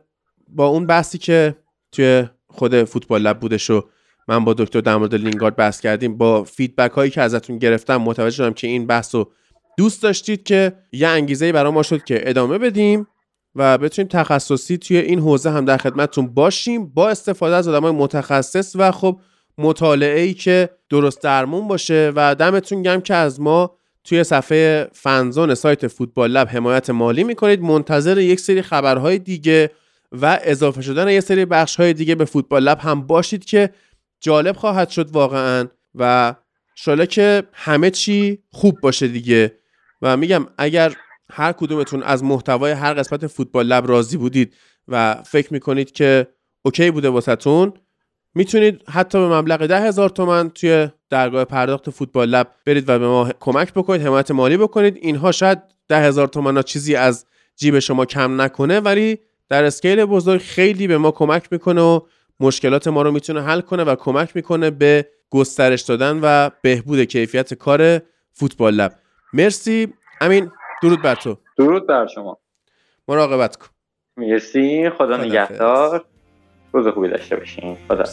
[SPEAKER 1] با اون بحثی که توی خود فوتبال لب بودش و من با دکتر در مورد لینگارد بحث کردیم با فیدبک هایی که ازتون گرفتم متوجه شدم که این بحث رو دوست داشتید که یه انگیزه برای ما شد که ادامه بدیم. و بتونیم تخصصی توی این حوزه هم در خدمتتون باشیم با استفاده از آدمای متخصص و خب مطالعه ای که درست درمون باشه و دمتون گم که از ما توی صفحه فنزون سایت فوتبال لب حمایت مالی می‌کنید. منتظر یک سری خبرهای دیگه و اضافه شدن یک سری بخش های دیگه به فوتبال لب هم باشید که جالب خواهد شد واقعا و شاله که همه چی خوب باشه دیگه. و میگم اگر هر کدومتون از محتوای هر قسمت فوتبال لب راضی بودید و فکر می‌کنید که اوکی بوده واسهتون می‌تونید حتی به مبلغ ده هزار تومن توی درگاه پرداخت فوتبال لب برید و به ما کمک بکنید حمایت مالی بکنید. اینها شاید ده هزار تومن ها چیزی از جیب شما کم نکنه ولی در اسکیل بزرگ خیلی به ما کمک می‌کنه و مشکلات ما رو می‌تونه حل کنه و کمک می‌کنه به گسترش دادن و بهبود کیفیت کار فوتبال لب. مرسی. امین درود بر تو.
[SPEAKER 2] درود بر شما.
[SPEAKER 1] مراقبت کن.
[SPEAKER 2] مرسی. خدا نگهدار. روز خوبی داشته باشین. خدا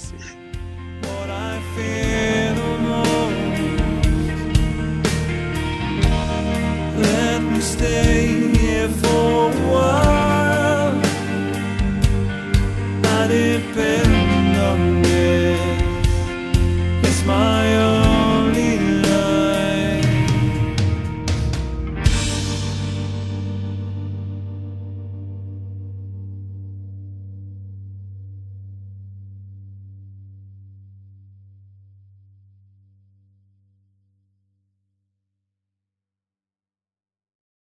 [SPEAKER 3] stay here for a while. I depend on this. It's my